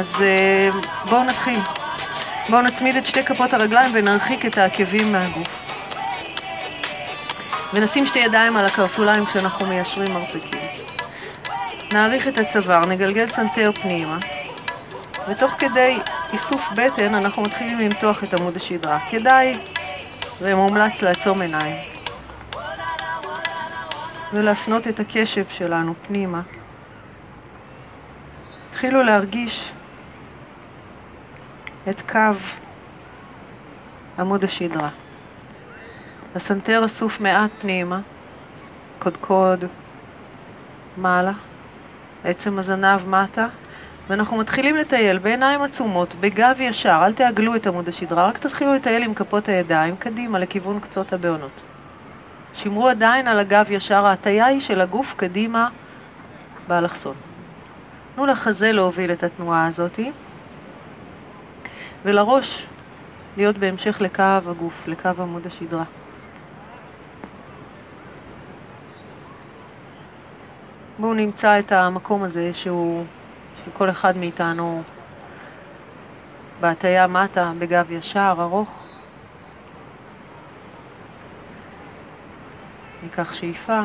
אז אה, בואו נתחיל. בואו נצמיד את שתי כפות הרגליים ונרחיק את העקבים מהגוף. ונשים שתי ידיים על הקרסוליים כשאנחנו מיישרים מרפקים. נאריך את הצוואר, נגלגל סנטר פנימה, ותוך כדי איסוף בטן אנחנו מתחילים למתוח את עמוד השדרה. כדאי ומומלץ לעצום עיניים ולהפנות את הקשב שלנו פנימה. התחילו להרגיש את קו עמוד השדרה. הסנטר אסוף מעט פנימה, קודקוד, מעלה, עצם הזנב מטה, ואנחנו מתחילים לטייל בעיניים עצומות, בגב ישר, אל תעגלו את עמוד השדרה, רק תתחילו לטייל עם כפות הידיים קדימה לכיוון קצות הבעונות. שמרו עדיין על הגב ישר, ההטייה היא של הגוף קדימה באלכסון. תנו לחזה להוביל את התנועה הזאתי, ולראש להיות בהמשך לקו הגוף, לקו עמוד השדרה. בואו נמצא את המקום הזה שהוא של כל אחד מאיתנו בהטייה מטה, בגב ישר, ארוך. ניקח שאיפה,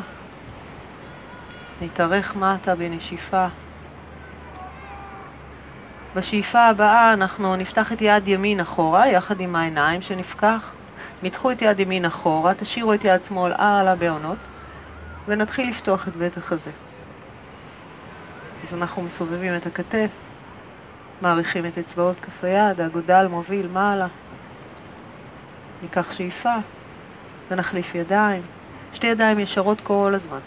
נתארך מטה בנשיפה. בשאיפה הבאה אנחנו נפתח את יד ימין אחורה, יחד עם העיניים שנפקח. מתחו את יד ימין אחורה, תשאירו את יד שמאל על הבעונות, ונתחיל לפתוח את בית החזה. אז אנחנו מסובבים את הכתף, מעריכים את אצבעות כף היד, האגודל מוביל מעלה. ניקח שאיפה ונחליף ידיים. שתי ידיים ישרות כל הזמן.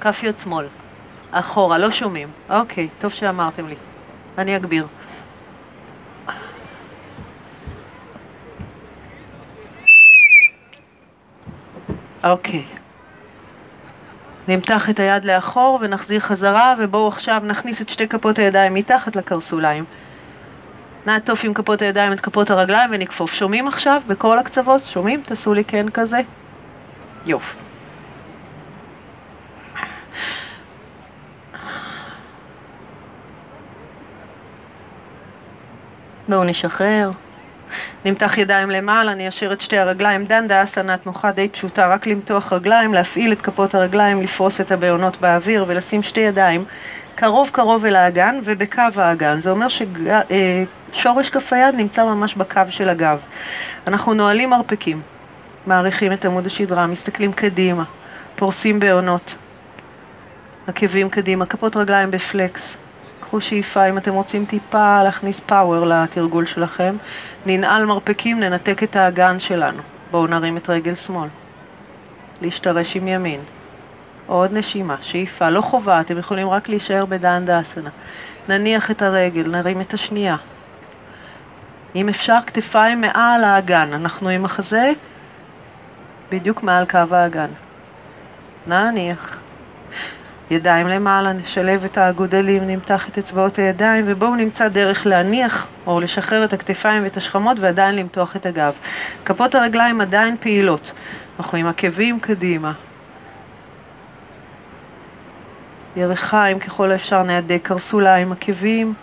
כף יד שמאל. אחורה, לא שומעים. אוקיי, טוב שאמרתם לי. אני אגביר. אוקיי. נמתח את היד לאחור ונחזיר חזרה, ובואו עכשיו נכניס את שתי כפות הידיים מתחת לקרסוליים. נעטוף עם כפות הידיים את כפות הרגליים ונכפוף. שומעים עכשיו בכל הקצוות? שומעים? תעשו לי כן כזה. יופי. בואו נשחרר. נמתח ידיים למעלה, ניישר את שתי הרגליים. דנדה אסנה תנוחה די פשוטה, רק למתוח רגליים, להפעיל את כפות הרגליים, לפרוס את הבעונות באוויר ולשים שתי ידיים קרוב קרוב אל האגן ובקו האגן. זה אומר ששורש אה, כף היד נמצא ממש בקו של הגב. אנחנו נועלים מרפקים, מעריכים את עמוד השדרה, מסתכלים קדימה, פורסים בעונות, עקבים קדימה, כפות רגליים בפלקס. קחו שאיפה אם אתם רוצים טיפה להכניס פאוור לתרגול שלכם. ננעל מרפקים, ננתק את האגן שלנו. בואו נרים את רגל שמאל. להשתרש עם ימין. עוד נשימה, שאיפה, לא חובה, אתם יכולים רק להישאר בדן דאסנה. נניח את הרגל, נרים את השנייה. אם אפשר, כתפיים מעל האגן. אנחנו עם החזה בדיוק מעל קו האגן. נניח. ידיים למעלה, נשלב את הגודלים, נמתח את אצבעות הידיים ובואו נמצא דרך להניח או לשחרר את הכתפיים ואת השכמות ועדיין למתוח את הגב. כפות הרגליים עדיין פעילות, אנחנו עם עקבים קדימה. ירחיים ככל האפשר נהדק, קרסוליים, עקבים.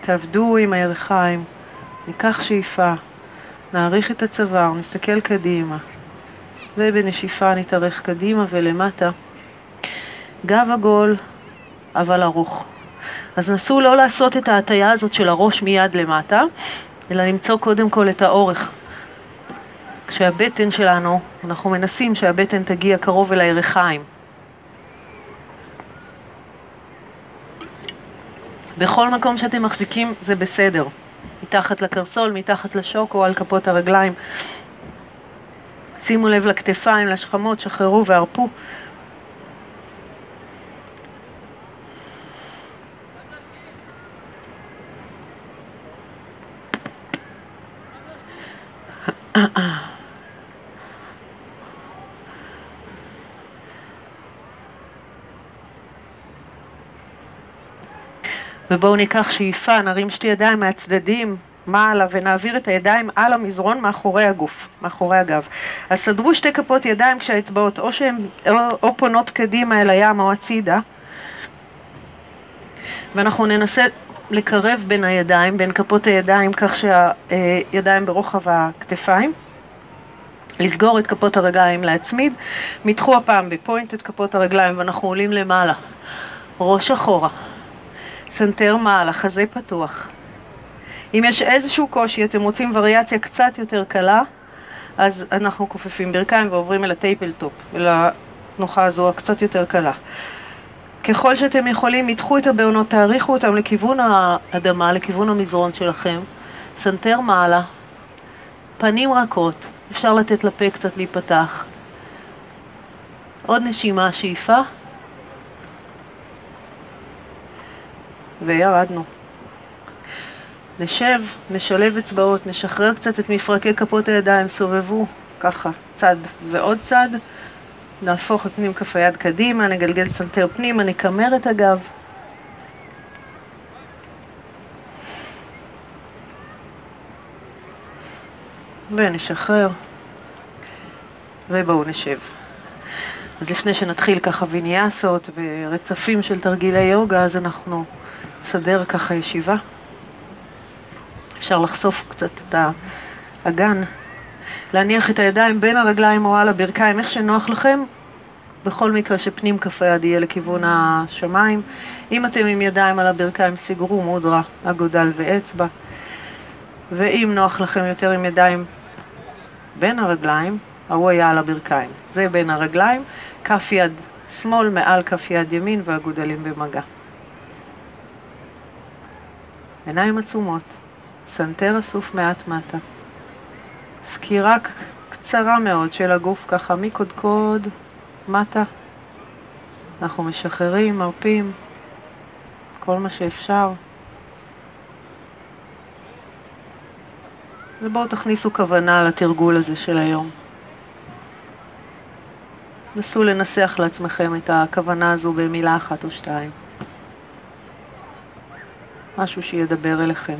תעבדו עם הירחיים, ניקח שאיפה, נעריך את הצוואר, נסתכל קדימה. ובנשיפה נתארך קדימה ולמטה. גב עגול, אבל ארוך. אז נסו לא לעשות את ההטייה הזאת של הראש מיד למטה, אלא למצוא קודם כל את האורך. כשהבטן שלנו, אנחנו מנסים שהבטן תגיע קרוב אל הירכיים. בכל מקום שאתם מחזיקים זה בסדר. מתחת לקרסול, מתחת לשוק או על כפות הרגליים. שימו לב לכתפיים, לשכמות, שחררו והרפו. ובואו ניקח שאיפה, נרים שתי ידיים מהצדדים מעלה ונעביר את הידיים על המזרון מאחורי הגוף, מאחורי הגב. אז סדרו שתי כפות ידיים כשהאצבעות או שהן או, או פונות קדימה אל הים או הצידה ואנחנו ננסה לקרב בין הידיים, בין כפות הידיים, כך שהידיים ברוחב הכתפיים. לסגור את כפות הרגליים, להצמיד. מתחו הפעם בפוינט את כפות הרגליים ואנחנו עולים למעלה. ראש אחורה. סנטר מעלה, חזה פתוח. אם יש איזשהו קושי, אתם רוצים וריאציה קצת יותר קלה, אז אנחנו כופפים ברכיים ועוברים אל ה table top, אל התנוחה הזו הקצת יותר קלה. ככל שאתם יכולים, ידחו את הבהונות, תאריכו אותם לכיוון האדמה, לכיוון המזרון שלכם, סנטר מעלה, פנים רכות, אפשר לתת לפה קצת להיפתח. עוד נשימה, שאיפה, וירדנו. נשב, נשלב אצבעות, נשחרר קצת את מפרקי כפות הידיים, סובבו, ככה, צד ועוד צד. נהפוך את פנים כף היד קדימה, נגלגל סנטר פנימה, נקמר את הגב. ונשחרר. ובואו נשב. אז לפני שנתחיל ככה ויניאסות ורצפים של תרגילי יוגה, אז אנחנו נסדר ככה ישיבה. אפשר לחשוף קצת את האגן, להניח את הידיים בין הרגליים או על הברכיים, איך שנוח לכם, בכל מקרה שפנים כף היד יהיה לכיוון השמיים. אם אתם עם ידיים על הברכיים, סגרו מודרה, אגודל ואצבע. ואם נוח לכם יותר עם ידיים בין הרגליים, ההוא היה על הברכיים. זה בין הרגליים, כף יד שמאל מעל כף יד ימין והאגודלים במגע. עיניים עצומות. סנטר אסוף מעט מטה. סקירה קצרה מאוד של הגוף ככה מקודקוד מטה. אנחנו משחררים, מרפים, כל מה שאפשר. ובואו תכניסו כוונה לתרגול הזה של היום. נסו לנסח לעצמכם את הכוונה הזו במילה אחת או שתיים. משהו שידבר אליכם.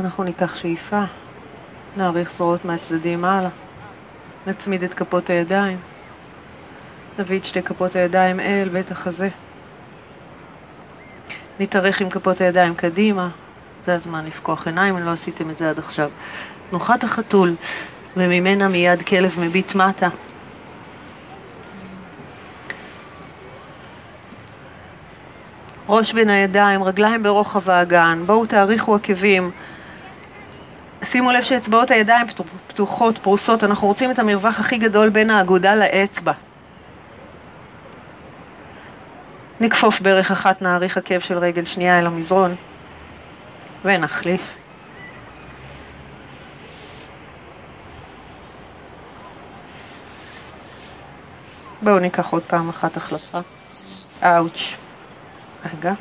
אנחנו ניקח שאיפה, נאריך זרועות מהצדדים מעלה, נצמיד את כפות הידיים, נביא את שתי כפות הידיים אל בית החזה. נתארך עם כפות הידיים קדימה, זה הזמן לפקוח עיניים אם לא עשיתם את זה עד עכשיו. תנוחת החתול, וממנה מיד כלב מביט מטה. ראש בין הידיים, רגליים ברוחב האגן, בואו תאריכו עקבים. שימו לב שאצבעות הידיים פתוחות, פרוסות, אנחנו רוצים את המרווח הכי גדול בין האגודה לאצבע. נכפוף ברך אחת, נאריך עקב של רגל שנייה אל המזרון, ונחליף. בואו ניקח עוד פעם אחת החלפה. אאוץ'. רגע.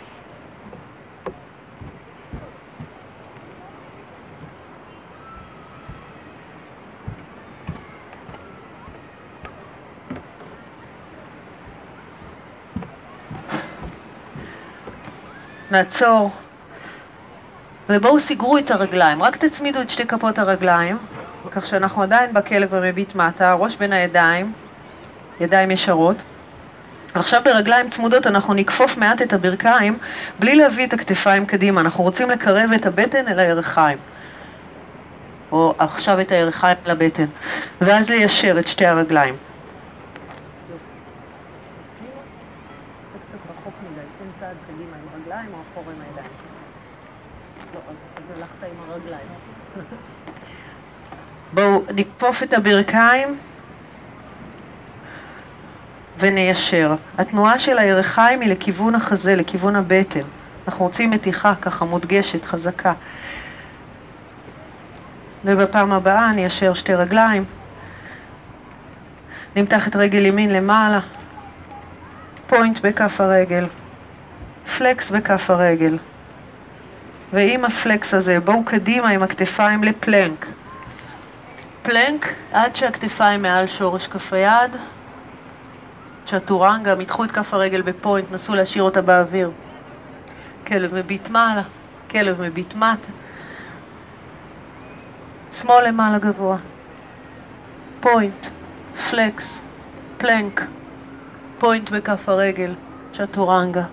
נעצור, ובואו סגרו את הרגליים, רק תצמידו את שתי כפות הרגליים, כך שאנחנו עדיין בכלב המביט מטה, ראש בין הידיים, ידיים ישרות. עכשיו ברגליים צמודות אנחנו נכפוף מעט את הברכיים בלי להביא את הכתפיים קדימה, אנחנו רוצים לקרב את הבטן אל הירכיים. או עכשיו את הירכיים לבטן, ואז ליישר את שתי הרגליים. בואו נכפוף את הברכיים וניישר. התנועה של הירכיים היא לכיוון החזה, לכיוון הבטן. אנחנו רוצים מתיחה ככה מודגשת, חזקה. ובפעם הבאה ניישר שתי רגליים. נמתח את רגל ימין למעלה, פוינט בכף הרגל, פלקס בכף הרגל. ועם ה flex הזה בואו קדימה עם הכתפיים ל plank. plank עד שהכתפיים מעל שורש כף היד. צ'טורנגה, מתחו את כף הרגל ב point, נסו להשאיר אותה באוויר. כלב מביט מעלה, כלב מביט מטה. שמאל למעלה גבוה. point, flex, plank, point בכף הרגל, צ'טורנגה.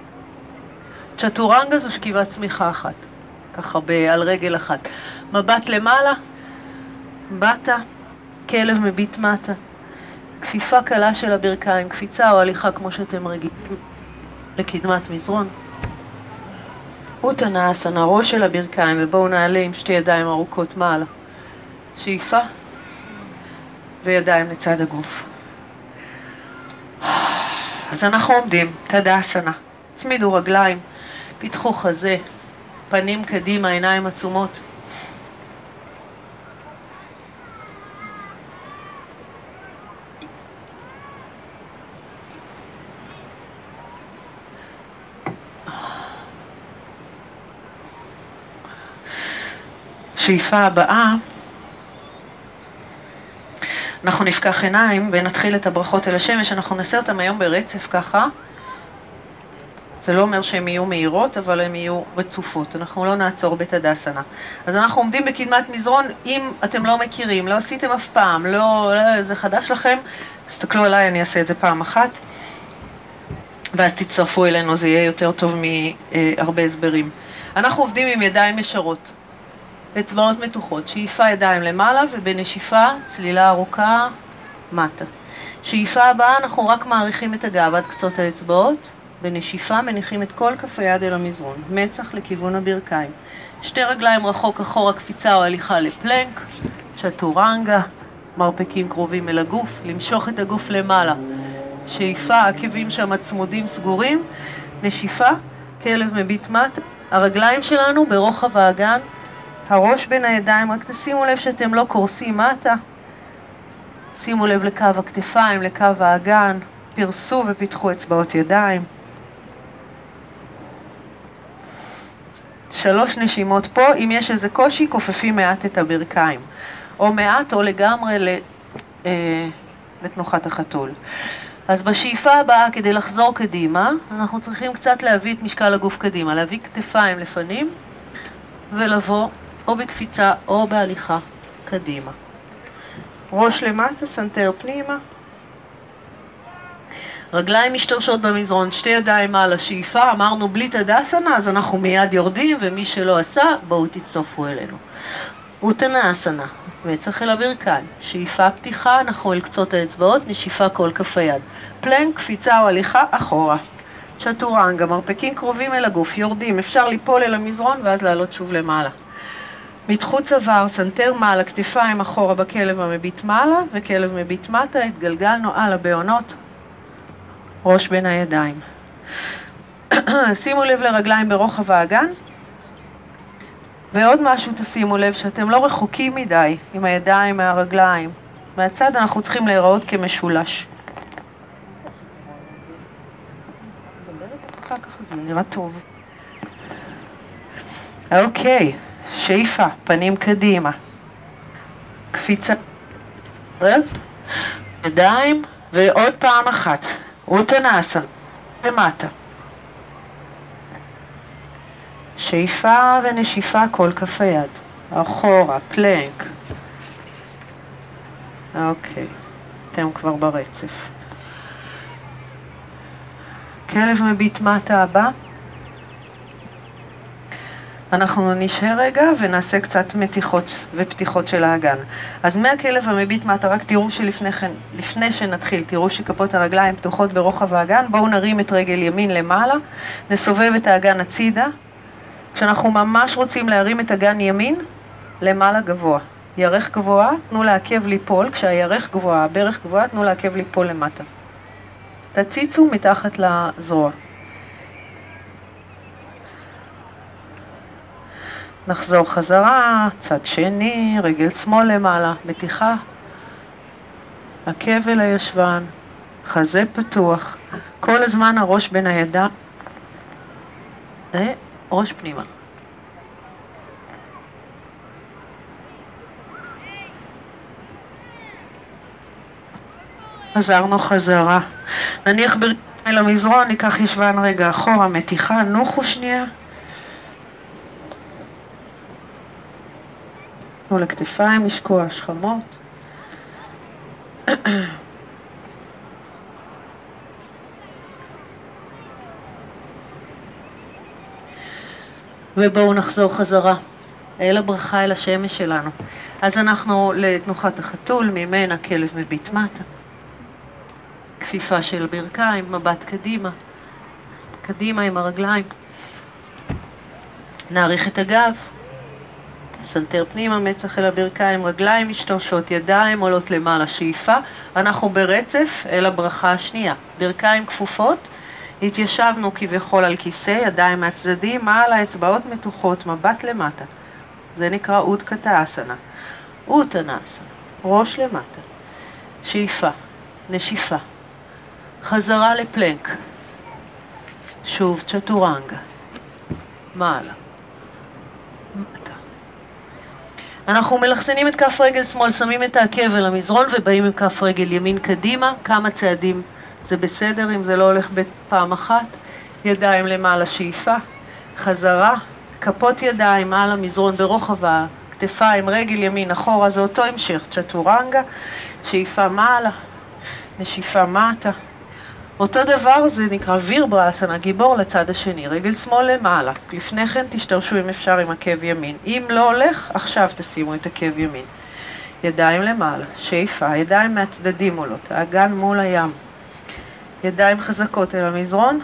צ'טורנגה זו שכיבת צמיחה אחת, ככה ב- על רגל אחת. מבט למעלה, בטה, כלב מביט מטה. כפיפה קלה של הברכיים, קפיצה או הליכה כמו שאתם רגילים לקדמת מזרון. אוטנה אסנה, ראש של הברכיים, ובואו נעלה עם שתי ידיים ארוכות מעלה. שאיפה וידיים לצד הגוף. אז אנחנו עומדים, תדאסנה, צמידו רגליים, פיתחו חזה, פנים קדימה, עיניים עצומות. שאיפה הבאה, אנחנו נפקח עיניים ונתחיל את הברכות אל השמש, אנחנו נעשה אותם היום ברצף ככה. זה לא אומר שהן יהיו מהירות, אבל הן יהיו רצופות. אנחנו לא נעצור בתדסנה. אז אנחנו עומדים בקדמת מזרון, אם אתם לא מכירים, לא עשיתם אף פעם, לא, לא זה חדש לכם, תסתכלו עליי, אני אעשה את זה פעם אחת, ואז תצטרפו אלינו, זה יהיה יותר טוב מהרבה הסברים. אנחנו עובדים עם ידיים ישרות. אצבעות מתוחות, שאיפה ידיים למעלה ובנשיפה צלילה ארוכה מטה. שאיפה הבאה אנחנו רק מעריכים את הגב עד קצות האצבעות, בנשיפה מניחים את כל כף היד אל המזרון, מצח לכיוון הברכיים. שתי רגליים רחוק אחורה קפיצה או הליכה לפלנק, צ'טורנגה, מרפקים קרובים אל הגוף, למשוך את הגוף למעלה. שאיפה, העקבים שם צמודים סגורים, נשיפה, כלב מביט מטה, הרגליים שלנו ברוחב האגן הראש בין הידיים, רק תשימו לב שאתם לא קורסים מטה. שימו לב לקו הכתפיים, לקו האגן, פרסו ופיתחו אצבעות ידיים. שלוש נשימות פה, אם יש איזה קושי, כופפים מעט את הברכיים. או מעט או לגמרי ל, אה, לתנוחת החתול. אז בשאיפה הבאה, כדי לחזור קדימה, אנחנו צריכים קצת להביא את משקל הגוף קדימה, להביא כתפיים לפנים ולבוא או בקפיצה או בהליכה קדימה. ראש למטה, סנטר פנימה. רגליים משתרשות במזרון, שתי ידיים מעל השאיפה, אמרנו בלי תדאסנה, אז אנחנו מיד יורדים, ומי שלא עשה, בואו תצטרפו אלינו. אוטנאסנה, מצח אל הברכיים, שאיפה פתיחה, אנחנו אל קצות האצבעות, נשיפה כל כף היד. plank, קפיצה או הליכה, אחורה. צ'טורנגה, מרפקים קרובים אל הגוף, יורדים, אפשר ליפול אל המזרון ואז לעלות שוב למעלה. מתחו צוואר, סנטר מעלה, כתפיים אחורה בכלב המביט מעלה וכלב מביט מטה, התגלגלנו על הבהונות, ראש בין הידיים. שימו לב לרגליים ברוחב האגן, ועוד משהו תשימו לב, שאתם לא רחוקים מדי עם הידיים מהרגליים. מהצד אנחנו צריכים להיראות כמשולש. אחר כך. אוקיי. שאיפה, פנים קדימה. קפיצה, ידיים, ועוד פעם אחת. רוטנאסה, למטה. שאיפה ונשיפה כל כף היד. אחורה, פלנק. אוקיי, אתם כבר ברצף. כלב מביט מטה הבא. אנחנו נשהה רגע ונעשה קצת מתיחות ופתיחות של האגן. אז מהכלב המביט מטה, רק תראו שלפני כן, לפני שנתחיל, תראו שכפות הרגליים פתוחות ברוחב האגן, בואו נרים את רגל ימין למעלה, נסובב את האגן הצידה. כשאנחנו ממש רוצים להרים את אגן ימין, למעלה גבוה. ירך גבוה, תנו לעקב ליפול, כשהירך גבוהה, הברך גבוהה, תנו לעקב ליפול למטה. תציצו מתחת לזרוע. נחזור חזרה, צד שני, רגל שמאל למעלה, מתיחה, עקב אל הישבן, חזה פתוח, כל הזמן הראש בין הידיים, וראש פנימה. חזרנו חזרה. נניח אל המזרון, ניקח ישבן רגע אחורה, מתיחה, נוחו שנייה. תנו לכתפיים לשקוע, שכמות. ובואו נחזור חזרה אל הברכה, אל השמש שלנו. אז אנחנו לתנוחת החתול, ממנה כלב מביט מטה. כפיפה של ברכיים, מבט קדימה, קדימה עם הרגליים. נאריך את הגב, סנטר פנימה, מצח אל הברכיים, רגליים משתרשות, ידיים עולות למעלה, שאיפה. אנחנו ברצף אל הברכה השנייה. ברכיים כפופות, התיישבנו כביכול על כיסא, ידיים מהצדדים, מעלה, אצבעות מתוחות, מבט למטה. זה נקרא אודקתא אסנה. אוטנאסנה, ראש למטה. שאיפה, נשיפה. חזרה לפלנק. שוב צ'טורנגה. מעלה. מטה. אנחנו מלחסנים את כף רגל שמאל, שמים את העקב על המזרון ובאים עם כף רגל ימין קדימה, כמה צעדים זה בסדר אם זה לא הולך בפעם אחת, ידיים למעלה שאיפה, חזרה, כפות ידיים על המזרון ברוחב הכתפיים, רגל ימין אחורה, זה אותו המשך, צ'טורנגה, שאיפה מעלה, נשיפה מטה. אותו דבר זה נקרא וירברסנה, גיבור לצד השני, רגל שמאל למעלה. לפני כן תשתרשו אם אפשר עם עקב ימין. אם לא הולך, עכשיו תשימו את עקב ימין. ידיים למעלה, שאיפה, ידיים מהצדדים עולות, האגן מול הים. ידיים חזקות אל המזרון,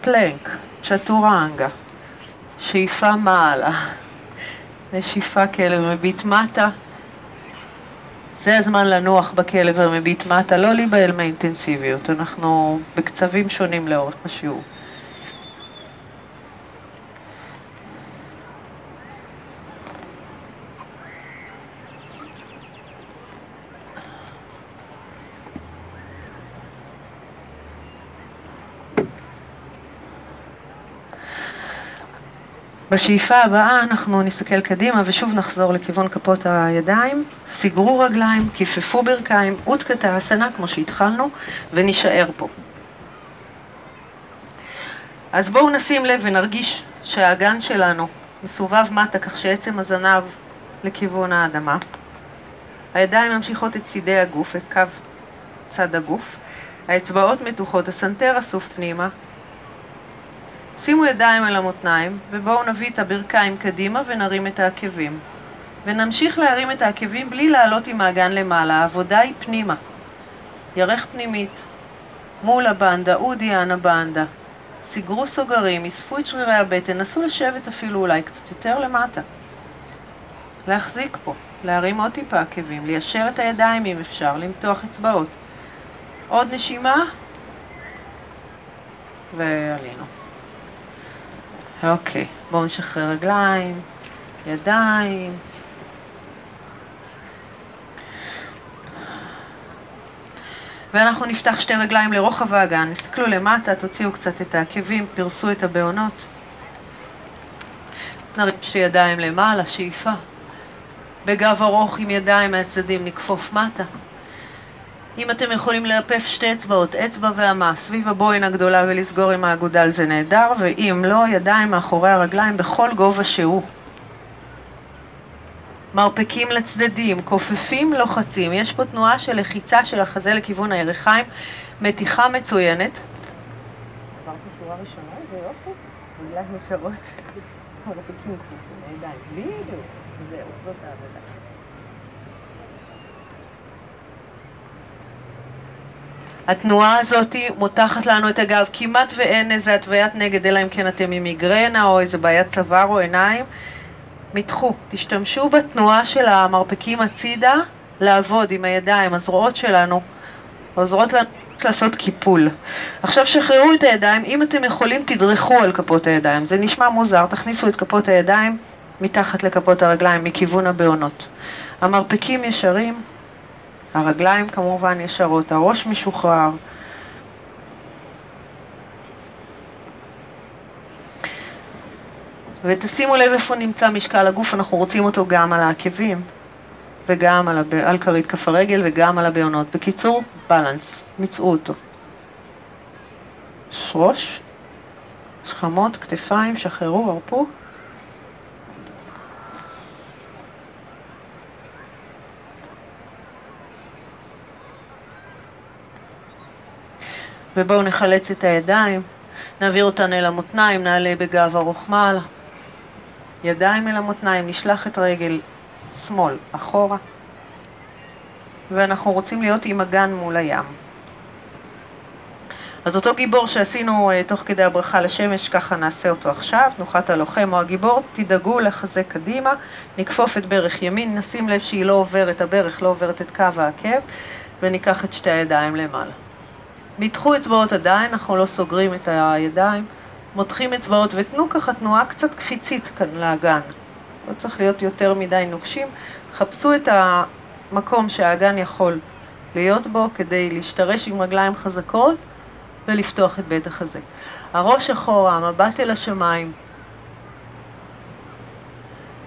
פלנק, צ'טורנגה, שאיפה מעלה, נשיפה כלב מביט מטה, זה הזמן לנוח בכלב המביט מטה, לא להיבהל מהאינטנסיביות, אנחנו בקצבים שונים לאורך השיעור. בשאיפה הבאה אנחנו נסתכל קדימה ושוב נחזור לכיוון כפות הידיים, סגרו רגליים, כיפפו ברכיים, אותקתא אסנה כמו שהתחלנו ונישאר פה. אז בואו נשים לב ונרגיש שהאגן שלנו מסובב מטה כך שעצם הזנב לכיוון האדמה. הידיים ממשיכות את צידי הגוף, את קו צד הגוף. האצבעות מתוחות, הסנטר אסוף פנימה, שימו ידיים על המותניים, ובואו נביא את הברכיים קדימה ונרים את העקבים. ונמשיך להרים את העקבים בלי לעלות עם האגן למעלה, העבודה היא פנימה. ירך פנימית, מול הבנדה, אודיאנה בנדה. סגרו סוגרים, אספו את שרירי הבטן, נסו לשבת אפילו אולי קצת יותר למטה. להחזיק פה, להרים עוד טיפה עקבים, ליישר את הידיים אם אפשר, למתוח אצבעות. עוד נשימה, ועלינו. אוקיי, בואו נשחרר רגליים, ידיים. ואנחנו נפתח שתי רגליים לרוחב האגן, נסתכלו למטה, תוציאו קצת את העקבים, פרסו את הבעונות. נרים שתי ידיים למעלה, שאיפה. בגב ארוך עם ידיים מהצדדים נכפוף מטה. אם אתם יכולים ללפף שתי אצבעות, אצבע ואמה, סביב הבוין הגדולה ולסגור עם האגודל זה נהדר, ואם לא, ידיים מאחורי הרגליים בכל גובה שהוא. מרפקים לצדדים, כופפים, לוחצים. יש פה תנועה של לחיצה של החזה לכיוון הירכיים, מתיחה מצוינת. עברתי שורה ראשונה, זה יופי. מילה נשארות. מרפקים כפופים, לידיים. בדיוק. זהו, זאת העבודה. התנועה הזאת מותחת לנו את הגב, כמעט ואין איזה התוויית נגד, אלא אם כן אתם עם מיגרנה או איזה בעיית צוואר או עיניים. מתחו, תשתמשו בתנועה של המרפקים הצידה לעבוד עם הידיים, הזרועות שלנו עוזרות לנו לעשות קיפול. עכשיו שחררו את הידיים, אם אתם יכולים תדרכו על כפות הידיים. זה נשמע מוזר, תכניסו את כפות הידיים מתחת לכפות הרגליים, מכיוון הבעונות. המרפקים ישרים, הרגליים כמובן ישרות, הראש משוחרר. ותשימו לב איפה נמצא משקל הגוף, אנחנו רוצים אותו גם על העקבים וגם על, הב... על כרית כף הרגל וגם על הבעונות. בקיצור, בלנס, מצאו אותו. ראש, שכמות, כתפיים, שחררו, הרפו. ובואו נחלץ את הידיים, נעביר אותן אל המותניים, נעלה בגב ארוך מעלה. ידיים אל המותניים, נשלח את רגל שמאל אחורה, ואנחנו רוצים להיות עם אגן מול הים. אז אותו גיבור שעשינו uh, תוך כדי הברכה לשמש, ככה נעשה אותו עכשיו, תנוחת הלוחם או הגיבור, תדאגו לחזק קדימה, נכפוף את ברך ימין, נשים לב שהיא לא עוברת, הברך לא עוברת את קו העקב, וניקח את שתי הידיים למעלה. מתחו אצבעות עדיין, אנחנו לא סוגרים את הידיים, מותחים אצבעות ותנו ככה תנועה קצת קפיצית כאן לאגן. לא צריך להיות יותר מדי נוקשים. חפשו את המקום שהאגן יכול להיות בו כדי להשתרש עם רגליים חזקות ולפתוח את בית החזה. הראש אחורה, המבט אל השמיים.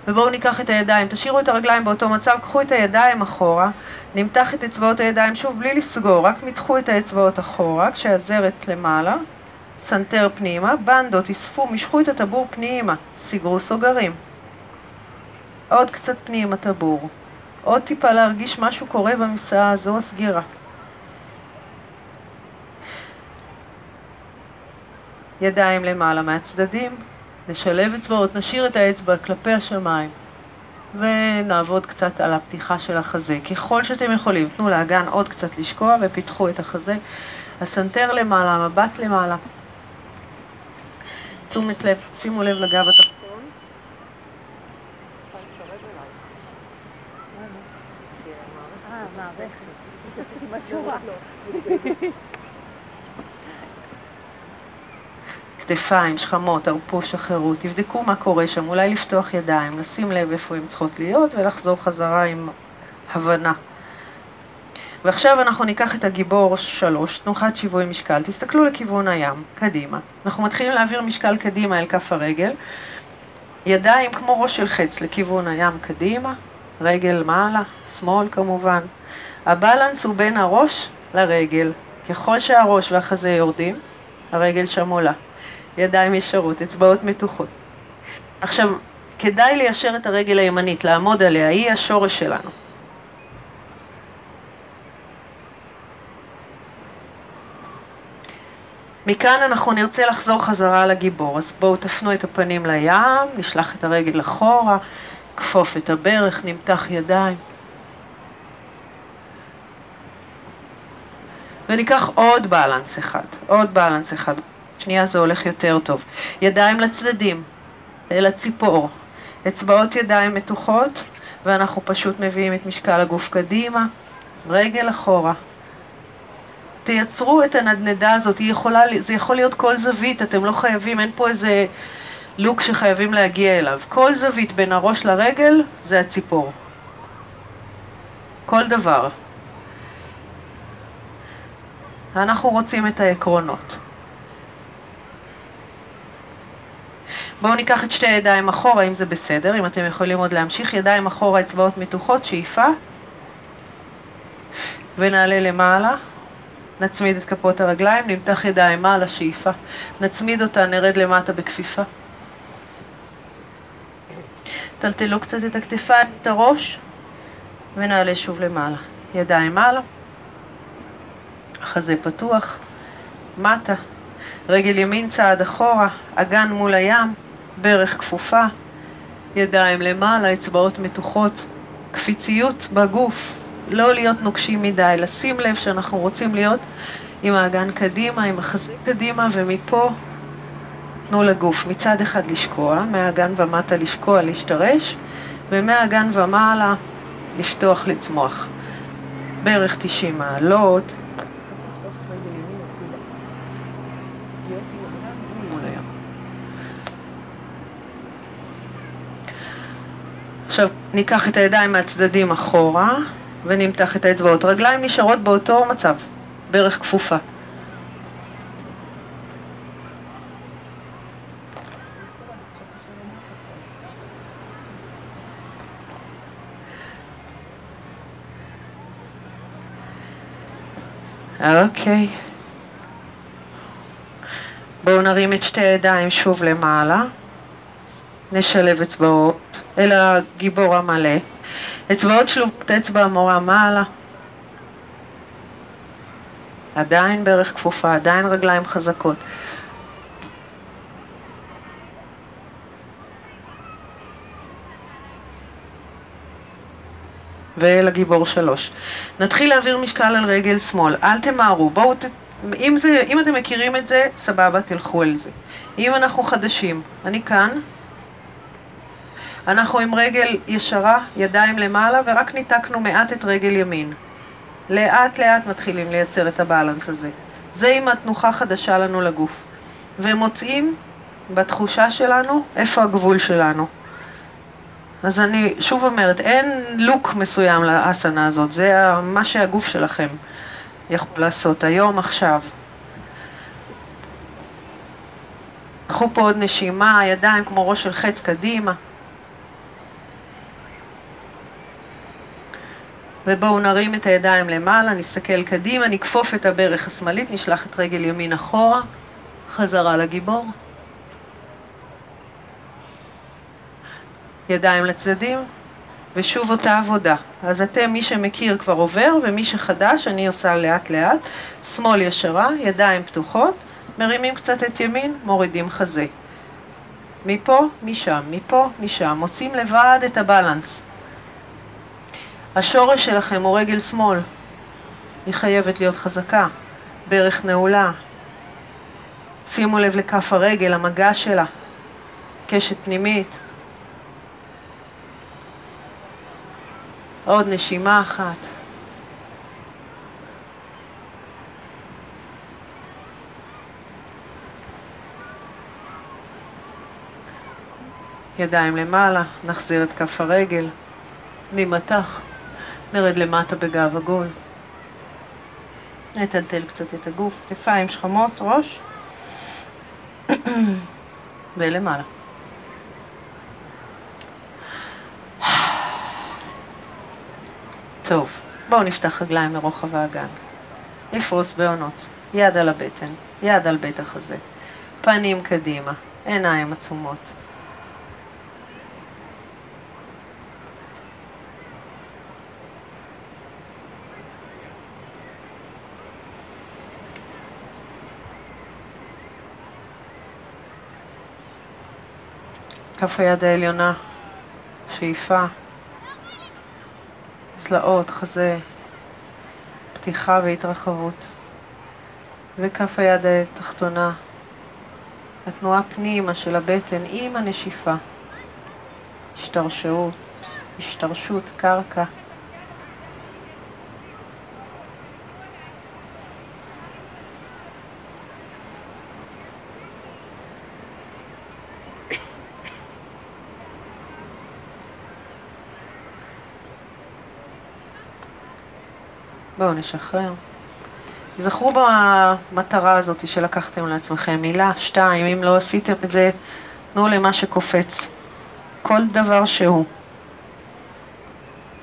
ובואו ניקח את הידיים, תשאירו את הרגליים באותו מצב, קחו את הידיים אחורה, נמתח את אצבעות הידיים שוב בלי לסגור, רק מתחו את האצבעות אחורה, כשהזרת למעלה, סנטר פנימה, בנדות, אספו, משכו את הטבור פנימה, סגרו סוגרים. עוד קצת פנימה טבור. עוד טיפה להרגיש משהו קורה במסעה הזו, הסגירה. ידיים למעלה מהצדדים, נשלב אצבעות, נשאיר את האצבע כלפי השמיים ונעבוד קצת על הפתיחה של החזה. ככל שאתם יכולים, תנו לאגן עוד קצת לשקוע ופיתחו את החזה. הסנטר למעלה, המבט למעלה. תשומת לב, שימו לב לגב התחתון. כתפיים, שכמות, ערפו, שחררו, תבדקו מה קורה שם, אולי לפתוח ידיים, לשים לב איפה הן צריכות להיות ולחזור חזרה עם הבנה. ועכשיו אנחנו ניקח את הגיבור שלוש, תנוחת שיווי משקל, תסתכלו לכיוון הים, קדימה. אנחנו מתחילים להעביר משקל קדימה אל כף הרגל, ידיים כמו ראש של חץ לכיוון הים קדימה, רגל מעלה, שמאל כמובן. הבלנס הוא בין הראש לרגל. ככל שהראש והחזה יורדים, הרגל שם עולה. ידיים ישרות, אצבעות מתוחות. עכשיו, כדאי ליישר את הרגל הימנית, לעמוד עליה, היא השורש שלנו. מכאן אנחנו נרצה לחזור חזרה לגיבור, אז בואו תפנו את הפנים לים, נשלח את הרגל אחורה, כפוף את הברך, נמתח ידיים. וניקח עוד בלנס אחד, עוד בלנס אחד. שנייה זה הולך יותר טוב. ידיים לצדדים, אל הציפור. אצבעות ידיים מתוחות, ואנחנו פשוט מביאים את משקל הגוף קדימה, רגל אחורה. תייצרו את הנדנדה הזאת, יכולה, זה יכול להיות כל זווית, אתם לא חייבים, אין פה איזה לוק שחייבים להגיע אליו. כל זווית בין הראש לרגל זה הציפור. כל דבר. אנחנו רוצים את העקרונות. בואו ניקח את שתי הידיים אחורה, אם זה בסדר, אם אתם יכולים עוד להמשיך. ידיים אחורה, אצבעות מתוחות, שאיפה. ונעלה למעלה. נצמיד את כפות הרגליים, נמתח ידיים מעלה, שאיפה. נצמיד אותה, נרד למטה בכפיפה. טלטלו קצת את הכתפיים, את הראש, ונעלה שוב למעלה. ידיים מעלה. חזה פתוח, מטה. רגל ימין צעד אחורה, אגן מול הים, ברך כפופה, ידיים למעלה, אצבעות מתוחות, קפיציות בגוף, לא להיות נוקשים מדי, לשים לב שאנחנו רוצים להיות עם האגן קדימה, עם החזה קדימה, ומפה תנו לגוף מצד אחד לשקוע, מהאגן ומטה לשקוע, להשתרש, ומהאגן ומעלה לפתוח, לצמוח. בערך 90 מעלות. עכשיו ניקח את הידיים מהצדדים אחורה ונמתח את האצבעות. רגליים נשארות באותו מצב, ברך כפופה. אוקיי. בואו נרים את שתי הידיים שוב למעלה. נשלב אצבעות אל הגיבור המלא. אצבעות שלובות אצבע המורה מעלה. עדיין ברך כפופה, עדיין רגליים חזקות. ואל הגיבור שלוש. נתחיל להעביר משקל על רגל שמאל, אל תמהרו, בואו, ת... אם, זה, אם אתם מכירים את זה, סבבה, תלכו על זה. אם אנחנו חדשים, אני כאן, אנחנו עם רגל ישרה, ידיים למעלה, ורק ניתקנו מעט את רגל ימין. לאט לאט מתחילים לייצר את הבלנס הזה. זה עם התנוחה חדשה לנו לגוף. ומוצאים בתחושה שלנו איפה הגבול שלנו. אז אני שוב אומרת, אין לוק מסוים לאסנה הזאת, זה מה שהגוף שלכם יכול לעשות היום, עכשיו. קחו פה עוד נשימה, ידיים כמו ראש של חץ קדימה. ובואו נרים את הידיים למעלה, נסתכל קדימה, נכפוף את הברך השמאלית, נשלח את רגל ימין אחורה, חזרה לגיבור. ידיים לצדדים, ושוב אותה עבודה. אז אתם, מי שמכיר כבר עובר, ומי שחדש, אני עושה לאט לאט. שמאל ישרה, ידיים פתוחות, מרימים קצת את ימין, מורידים חזה. מפה, משם, מפה, משם. מוצאים לבד את הבלנס. השורש שלכם הוא רגל שמאל. היא חייבת להיות חזקה. ברך נעולה. שימו לב לכף הרגל, המגע שלה. קשת פנימית. עוד נשימה אחת. ידיים למעלה, נחזיר את כף הרגל, נימתח, נרד למטה בגב עגול. נטלטל קצת את הגוף, כתפיים שכמות, ראש, ולמעלה. טוב, בואו נפתח רגליים לרוחב האגן. נפרוס בעונות, יד על הבטן, יד על בית החזה, פנים קדימה, עיניים עצומות. כף היד העליונה, שאיפה, צלעות, חזה, פתיחה והתרחבות, וכף היד התחתונה, התנועה פנימה של הבטן עם הנשיפה, השתרשעות, השתרשות קרקע. בואו נשחרר. זכרו במטרה הזאת שלקחתם לעצמכם מילה, שתיים, אם לא עשיתם את זה, תנו למה שקופץ. כל דבר שהוא.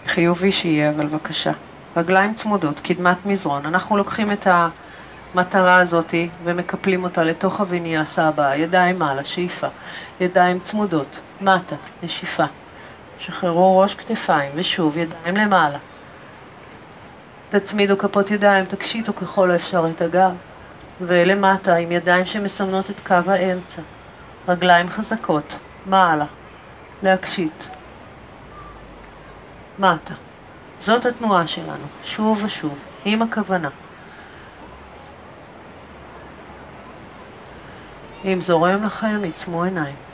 חיובי שיהיה, אבל בבקשה. רגליים צמודות, קדמת מזרון. אנחנו לוקחים את המטרה הזאת ומקפלים אותה לתוך הוויניאסה הבאה. ידיים מעלה, שאיפה. ידיים צמודות, מטה, נשיפה. שחררו ראש כתפיים, ושוב, ידיים למעלה. תצמידו כפות ידיים, תקשיטו ככל האפשר את הגב, ולמטה עם ידיים שמסמנות את קו האמצע. רגליים חזקות, מעלה, להקשיט. מטה. זאת התנועה שלנו, שוב ושוב, עם הכוונה. אם זורם לכם, עצמו עיניים.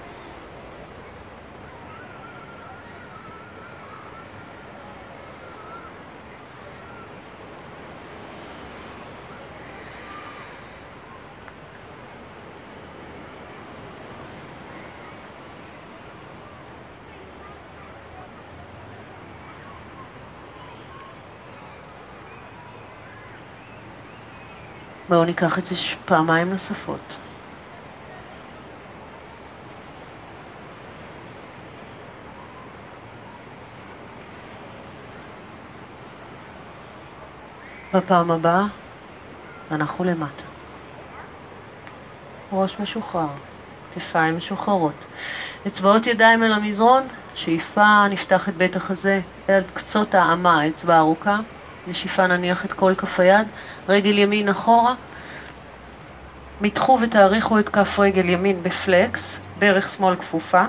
בואו ניקח את זה פעמיים נוספות. בפעם הבאה אנחנו למטה. ראש משוחרר, כתפיים משוחררות. אצבעות ידיים אל המזרון, שאיפה, נפתח את בית החזה אל קצות האמה, האצבע ארוכה. נשיפה נניח את כל כף היד, רגל ימין אחורה. מתחו ותאריכו את כף רגל ימין בפלקס, ברך שמאל כפופה.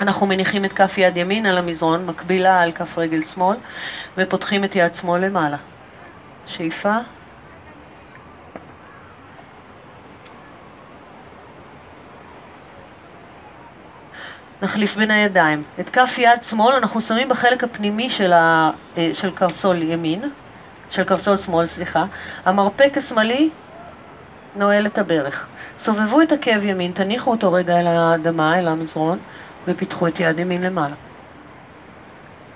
אנחנו מניחים את כף יד ימין על המזרון, מקבילה על כף רגל שמאל, ופותחים את יד שמאל למעלה. שאיפה. נחליף בין הידיים. את כף יד שמאל אנחנו שמים בחלק הפנימי של, ה, אה, של קרסול ימין, של קרסול שמאל, סליחה. המרפק השמאלי נועל את הברך. סובבו את עקב ימין, תניחו אותו רגע אל האדמה, אל המזרון, ופיתחו את יד ימין למעלה.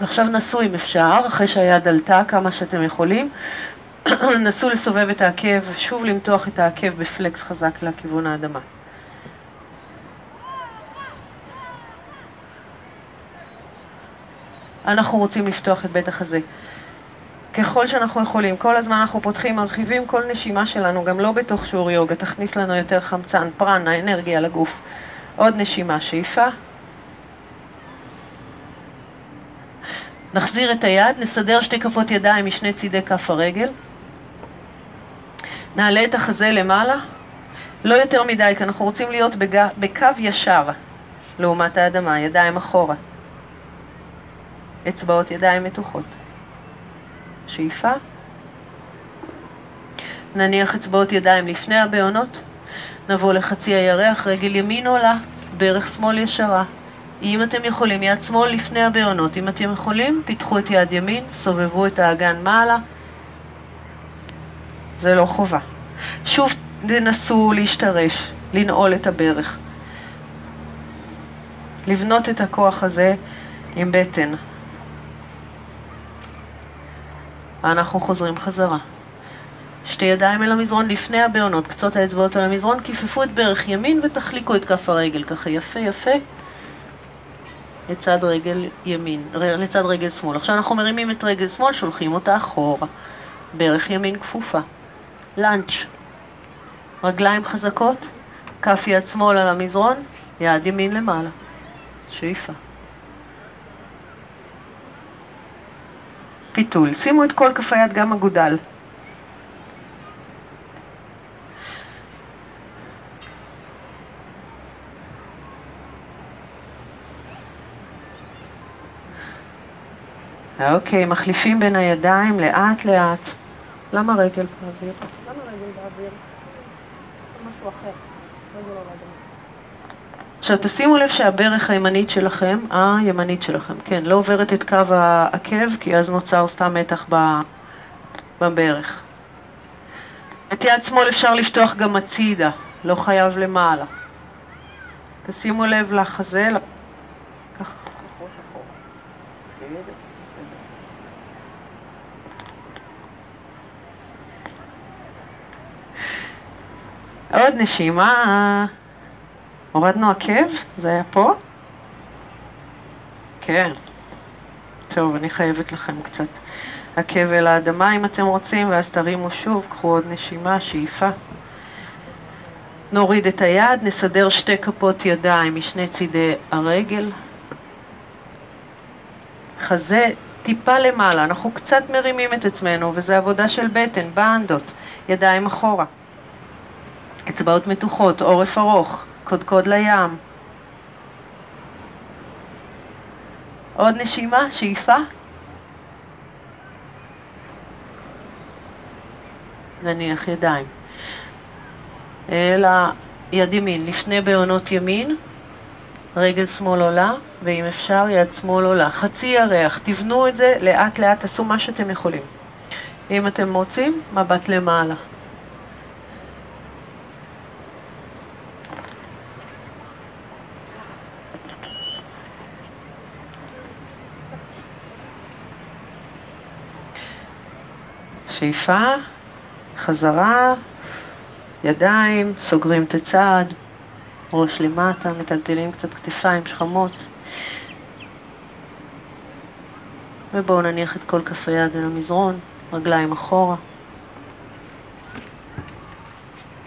ועכשיו נסו אם אפשר, אחרי שהיד עלתה כמה שאתם יכולים, נסו לסובב את העקב, שוב למתוח את העקב בפלקס חזק לכיוון האדמה. אנחנו רוצים לפתוח את בית החזה. ככל שאנחנו יכולים, כל הזמן אנחנו פותחים, מרחיבים כל נשימה שלנו, גם לא בתוך שיעור יוגה, תכניס לנו יותר חמצן, פרנה, אנרגיה לגוף. עוד נשימה, שאיפה. נחזיר את היד, נסדר שתי כפות ידיים משני צידי כף הרגל. נעלה את החזה למעלה, לא יותר מדי, כי אנחנו רוצים להיות בג... בקו ישר לעומת האדמה, ידיים אחורה. אצבעות ידיים מתוחות. שאיפה. נניח אצבעות ידיים לפני הבעונות, נבוא לחצי הירח, רגל ימין עולה, ברך שמאל ישרה. אם אתם יכולים, יד שמאל לפני הבעונות. אם אתם יכולים, פיתחו את יד ימין, סובבו את האגן מעלה. זה לא חובה. שוב תנסו להשתרש, לנעול את הברך. לבנות את הכוח הזה עם בטן. אנחנו חוזרים חזרה. שתי ידיים אל המזרון לפני הבעונות, קצות האצבעות על המזרון, כיפפו את ברך ימין ותחליקו את כף הרגל, ככה יפה יפה, לצד רגל ימין, לצד רגל שמאל. עכשיו אנחנו מרימים את רגל שמאל, שולחים אותה אחורה, ברך ימין כפופה. לאנץ', רגליים חזקות, כף יד שמאל על המזרון, יד ימין למעלה. שאיפה. פיתול. שימו את כל כף היד גם אגודל. אוקיי, מחליפים בין הידיים לאט לאט. למה רגל באוויר? למה רגל באוויר? משהו אחר. רגל לא עכשיו תשימו לב שהברך הימנית שלכם, הימנית שלכם, כן, לא עוברת את קו העקב, כי אז נוצר סתם מתח בברך. את יד שמאל אפשר לפתוח גם הצידה, לא חייב למעלה. תשימו לב לחזה, ככה. עוד נשימה. הורדנו עקב? זה היה פה? כן. טוב, אני חייבת לכם קצת עקב אל האדמה אם אתם רוצים, ואז תרימו שוב, קחו עוד נשימה, שאיפה. נוריד את היד, נסדר שתי כפות ידיים משני צידי הרגל. חזה טיפה למעלה, אנחנו קצת מרימים את עצמנו, וזה עבודה של בטן, באנדות, ידיים אחורה. אצבעות מתוחות, עורף ארוך. קודקוד לים. עוד נשימה, שאיפה. נניח ידיים. אל היד ימין, לפני בעונות ימין, רגל שמאל עולה, ואם אפשר יד שמאל עולה. חצי ירח, תבנו את זה לאט לאט, תעשו מה שאתם יכולים. אם אתם רוצים, מבט למעלה. שאיפה, חזרה, ידיים, סוגרים את הצד, ראש למטה, מטלטלים קצת כתפיים, שכמות. ובואו נניח את כל כף היד על המזרון, רגליים אחורה.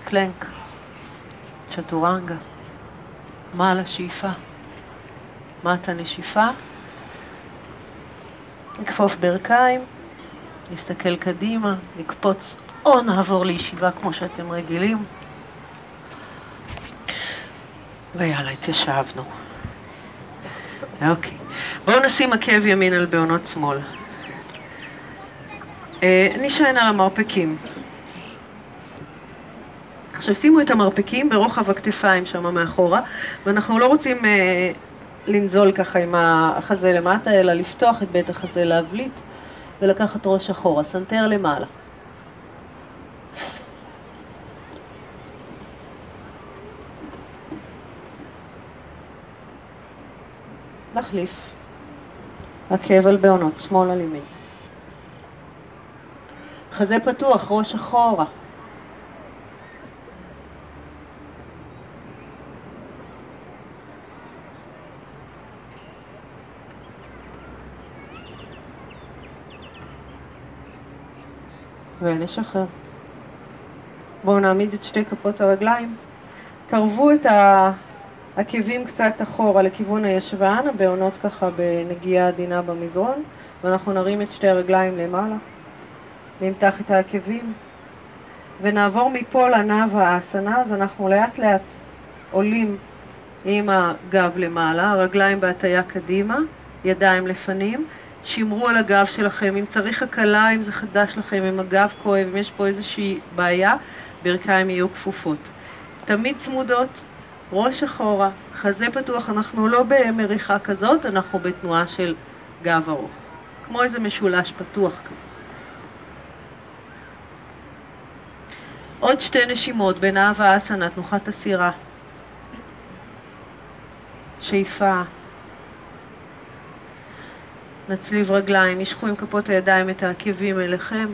פלנק, צ'טורנגה, מעלה שאיפה, מטה נשיפה, נכפוף ברכיים, נסתכל קדימה, נקפוץ או נעבור לישיבה כמו שאתם רגילים. ויאללה, התיישבנו. אוקיי. בואו נשים עקב ימין על בעונות שמאל. אה, נשען על המרפקים. עכשיו שימו את המרפקים ברוחב הכתפיים שם מאחורה, ואנחנו לא רוצים אה, לנזול ככה עם החזה למטה, אלא לפתוח את בית החזה להבליט ולקחת ראש אחורה, סנטר למעלה. נחליף. עקב על בהונות, שמאל על ימין. חזה פתוח, ראש אחורה. ונשחרר. בואו נעמיד את שתי כפות הרגליים. קרבו את העקבים קצת אחורה לכיוון הישבן, הבעונות ככה בנגיעה עדינה במזרון, ואנחנו נרים את שתי הרגליים למעלה. נמתח את העקבים, ונעבור מפה לנאו האסנה, אז אנחנו לאט לאט עולים עם הגב למעלה, הרגליים בהטייה קדימה, ידיים לפנים, שמרו על הגב שלכם, אם צריך הקלה, אם זה חדש לכם, אם הגב כואב, אם יש פה איזושהי בעיה, ברכיים יהיו כפופות. תמיד צמודות, ראש אחורה, חזה פתוח, אנחנו לא במריחה כזאת, אנחנו בתנועה של גב ארוך, כמו איזה משולש פתוח כזה. עוד שתי נשימות בין אהבה אסנה, תנוחת הסירה. שאיפה. נצליב רגליים, משכו עם כפות הידיים את העקבים אליכם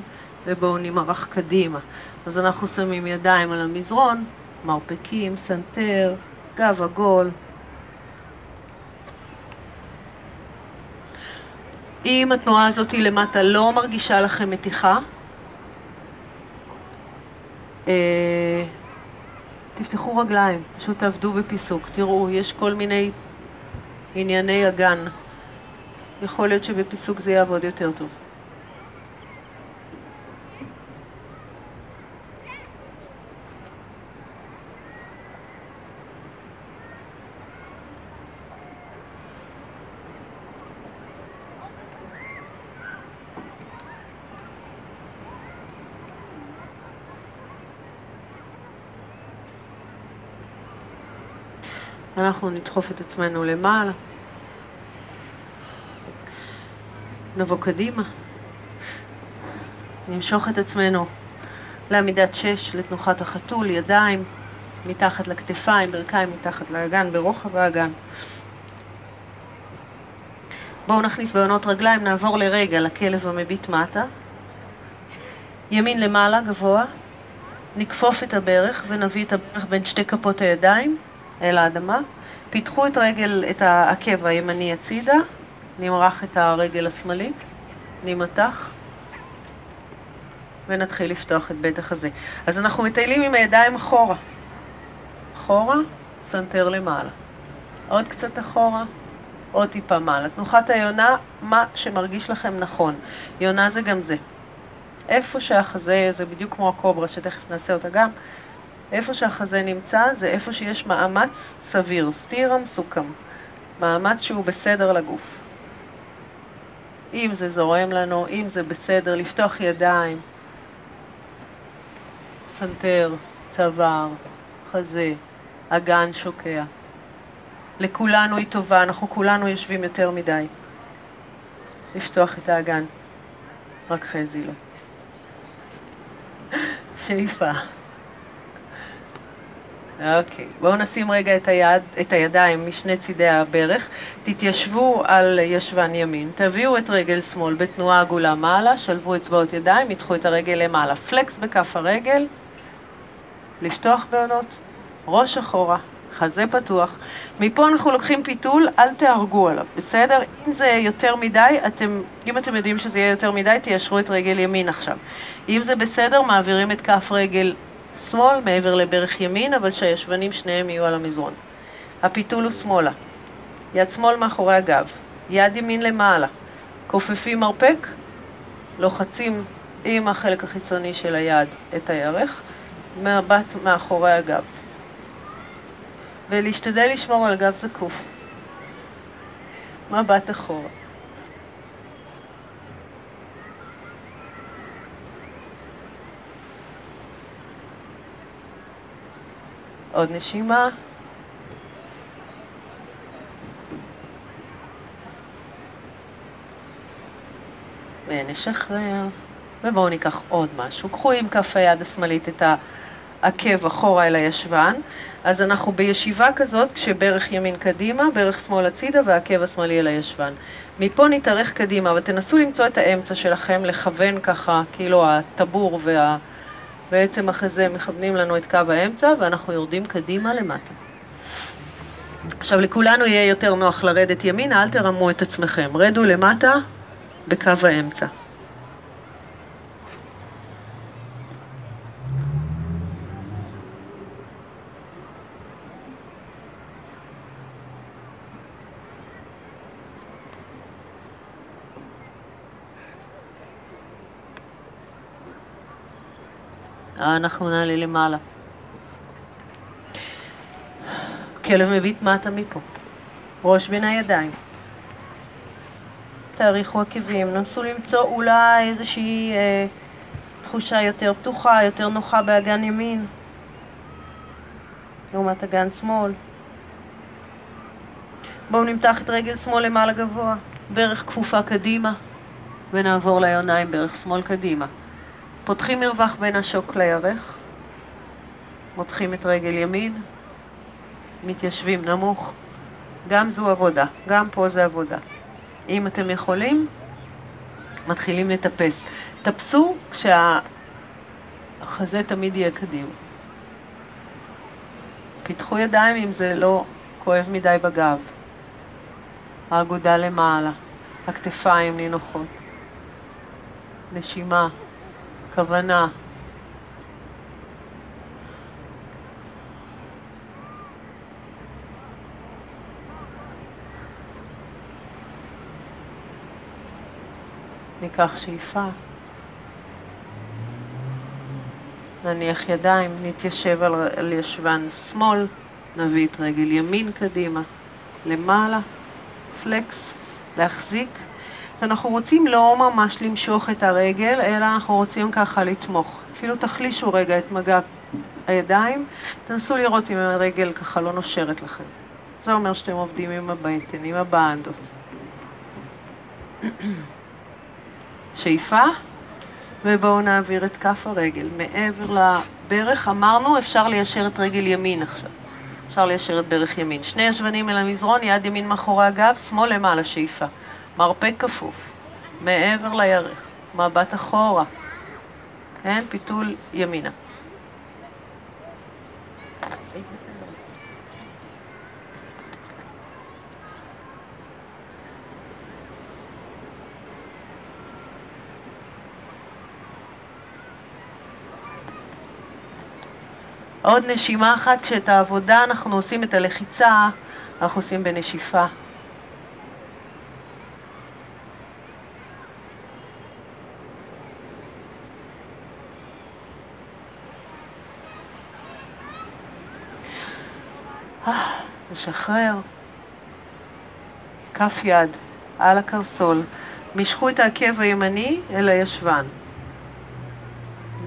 ובואו נמרח קדימה. אז אנחנו שמים ידיים על המזרון, מרפקים, סנטר, גב עגול. אם התנועה הזאת למטה לא מרגישה לכם מתיחה, אה, תפתחו רגליים, פשוט תעבדו בפיסוק. תראו, יש כל מיני ענייני אגן. יכול להיות שבפיסוק זה יעבוד יותר טוב. אנחנו נדחוף את עצמנו למעלה. נבוא קדימה. נמשוך את עצמנו לעמידת שש, לתנוחת החתול, ידיים מתחת לכתפיים, ברכיים מתחת לאגן, ברוחב האגן. בואו נכניס בעונות רגליים, נעבור לרגע לכלב המביט מטה. ימין למעלה, גבוה. נכפוף את הברך ונביא את הברך בין שתי כפות הידיים אל האדמה. פתחו את רגל, את העקב הימני הצידה, נמרח את הרגל השמאלית, נמתח, ונתחיל לפתוח את בית החזה. אז אנחנו מטיילים עם הידיים אחורה. אחורה, סנטר למעלה. עוד קצת אחורה, עוד טיפה מעלה. תנוחת היונה, מה שמרגיש לכם נכון. יונה זה גם זה. איפה שהחזה, זה בדיוק כמו הקוברה, שתכף נעשה אותה גם, איפה שהחזה נמצא זה איפה שיש מאמץ סביר, sthiram sukham, מאמץ שהוא בסדר לגוף. אם זה זורם לנו, אם זה בסדר, לפתוח ידיים, סנטר, צוואר, חזה, אגן שוקע. לכולנו היא טובה, אנחנו כולנו יושבים יותר מדי. לפתוח את האגן, רק חזי לא. אוקיי, בואו נשים רגע את, היד, את הידיים משני צידי הברך, תתיישבו על ישבן ימין, תביאו את רגל שמאל בתנועה עגולה מעלה, שלבו אצבעות ידיים, ידחו את הרגל למעלה, פלקס בכף הרגל, לפתוח בעונות, ראש אחורה, חזה פתוח. מפה אנחנו לוקחים פיתול, אל תהרגו עליו, בסדר? אם זה יותר מדי, אתם, אם אתם יודעים שזה יהיה יותר מדי, תיישרו את רגל ימין עכשיו. אם זה בסדר, מעבירים את כף רגל שמאל מעבר לברך ימין, אבל שהישבנים שניהם יהיו על המזרון. הפיתול הוא שמאלה. יד שמאל מאחורי הגב, יד ימין למעלה. כופפים מרפק, לוחצים עם החלק החיצוני של היד את הירך, מבט מאחורי הגב. ולהשתדל לשמור על גב זקוף. מבט אחורה. עוד נשימה. ונשחרר. ובואו ניקח עוד משהו. קחו עם כף היד השמאלית את העקב אחורה אל הישבן. אז אנחנו בישיבה כזאת, כשברך ימין קדימה, ברך שמאל הצידה והעקב השמאלי אל הישבן. מפה נתארך קדימה, ותנסו למצוא את האמצע שלכם, לכוון ככה, כאילו הטבור וה... בעצם אחרי זה מכוונים לנו את קו האמצע ואנחנו יורדים קדימה למטה. עכשיו לכולנו יהיה יותר נוח לרדת ימינה, אל תרמו את עצמכם. רדו למטה בקו האמצע. אנחנו נעלה למעלה. כלב מביט מטה מפה. ראש בין הידיים. תאריכו עקבים, נסו למצוא אולי איזושהי אה, תחושה יותר פתוחה, יותר נוחה באגן ימין, לעומת אגן שמאל. בואו נמתח את רגל שמאל למעלה גבוה, ברך כפופה קדימה, ונעבור ליוניים ברך שמאל קדימה. פותחים מרווח בין השוק לירך, מותחים את רגל ימין, מתיישבים נמוך. גם זו עבודה, גם פה זה עבודה. אם אתם יכולים, מתחילים לטפס. טפסו כשהחזה תמיד יהיה קדימה. פיתחו ידיים אם זה לא כואב מדי בגב. האגודה למעלה, הכתפיים נינוחות. נשימה. כוונה. ניקח שאיפה, נניח ידיים, נתיישב על, על ישבן שמאל, נביא את רגל ימין קדימה, למעלה, פלקס, להחזיק אנחנו רוצים לא ממש למשוך את הרגל, אלא אנחנו רוצים ככה לתמוך. אפילו תחלישו רגע את מגע הידיים, תנסו לראות אם הרגל ככה לא נושרת לכם. זה אומר שאתם עובדים עם הבטן, עם הבאנדות. שאיפה, ובואו נעביר את כף הרגל. מעבר לברך, אמרנו, אפשר ליישר את רגל ימין עכשיו. אפשר ליישר את ברך ימין. שני ישבנים אל המזרון, יד ימין מאחורי הגב, שמאל למעלה, שאיפה. מרפק כפוף, מעבר לירך, מבט אחורה, כן? פיתול ימינה. עוד נשימה אחת, כשאת העבודה אנחנו עושים את הלחיצה, אנחנו עושים בנשיפה. לשחרר. כף יד על הקרסול. משכו את העקב הימני אל הישבן.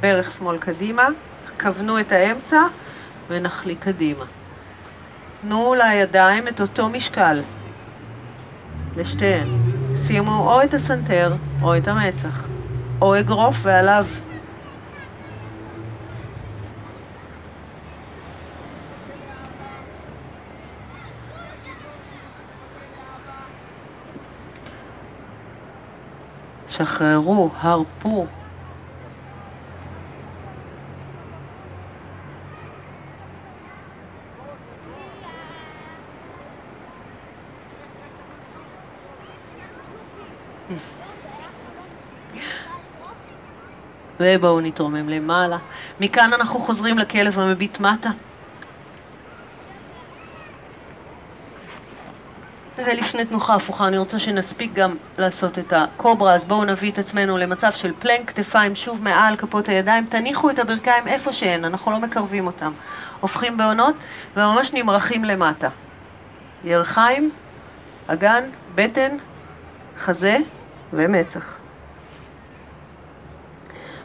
ברך שמאל קדימה, כוונו את האמצע ונחליק קדימה. תנו לידיים את אותו משקל לשתיהן. שימו או את הסנטר או את המצח, או אגרוף ועליו שחררו, הרפו. ובואו נתרומם למעלה. מכאן אנחנו חוזרים לכלב המביט מטה. ולפני תנוחה הפוכה, אני רוצה שנספיק גם לעשות את הקוברה, אז בואו נביא את עצמנו למצב של פלנק, כתפיים שוב מעל כפות הידיים, תניחו את הברכיים איפה שהן, אנחנו לא מקרבים אותם. הופכים בעונות וממש נמרחים למטה. ירחיים, אגן, בטן, חזה ומצח.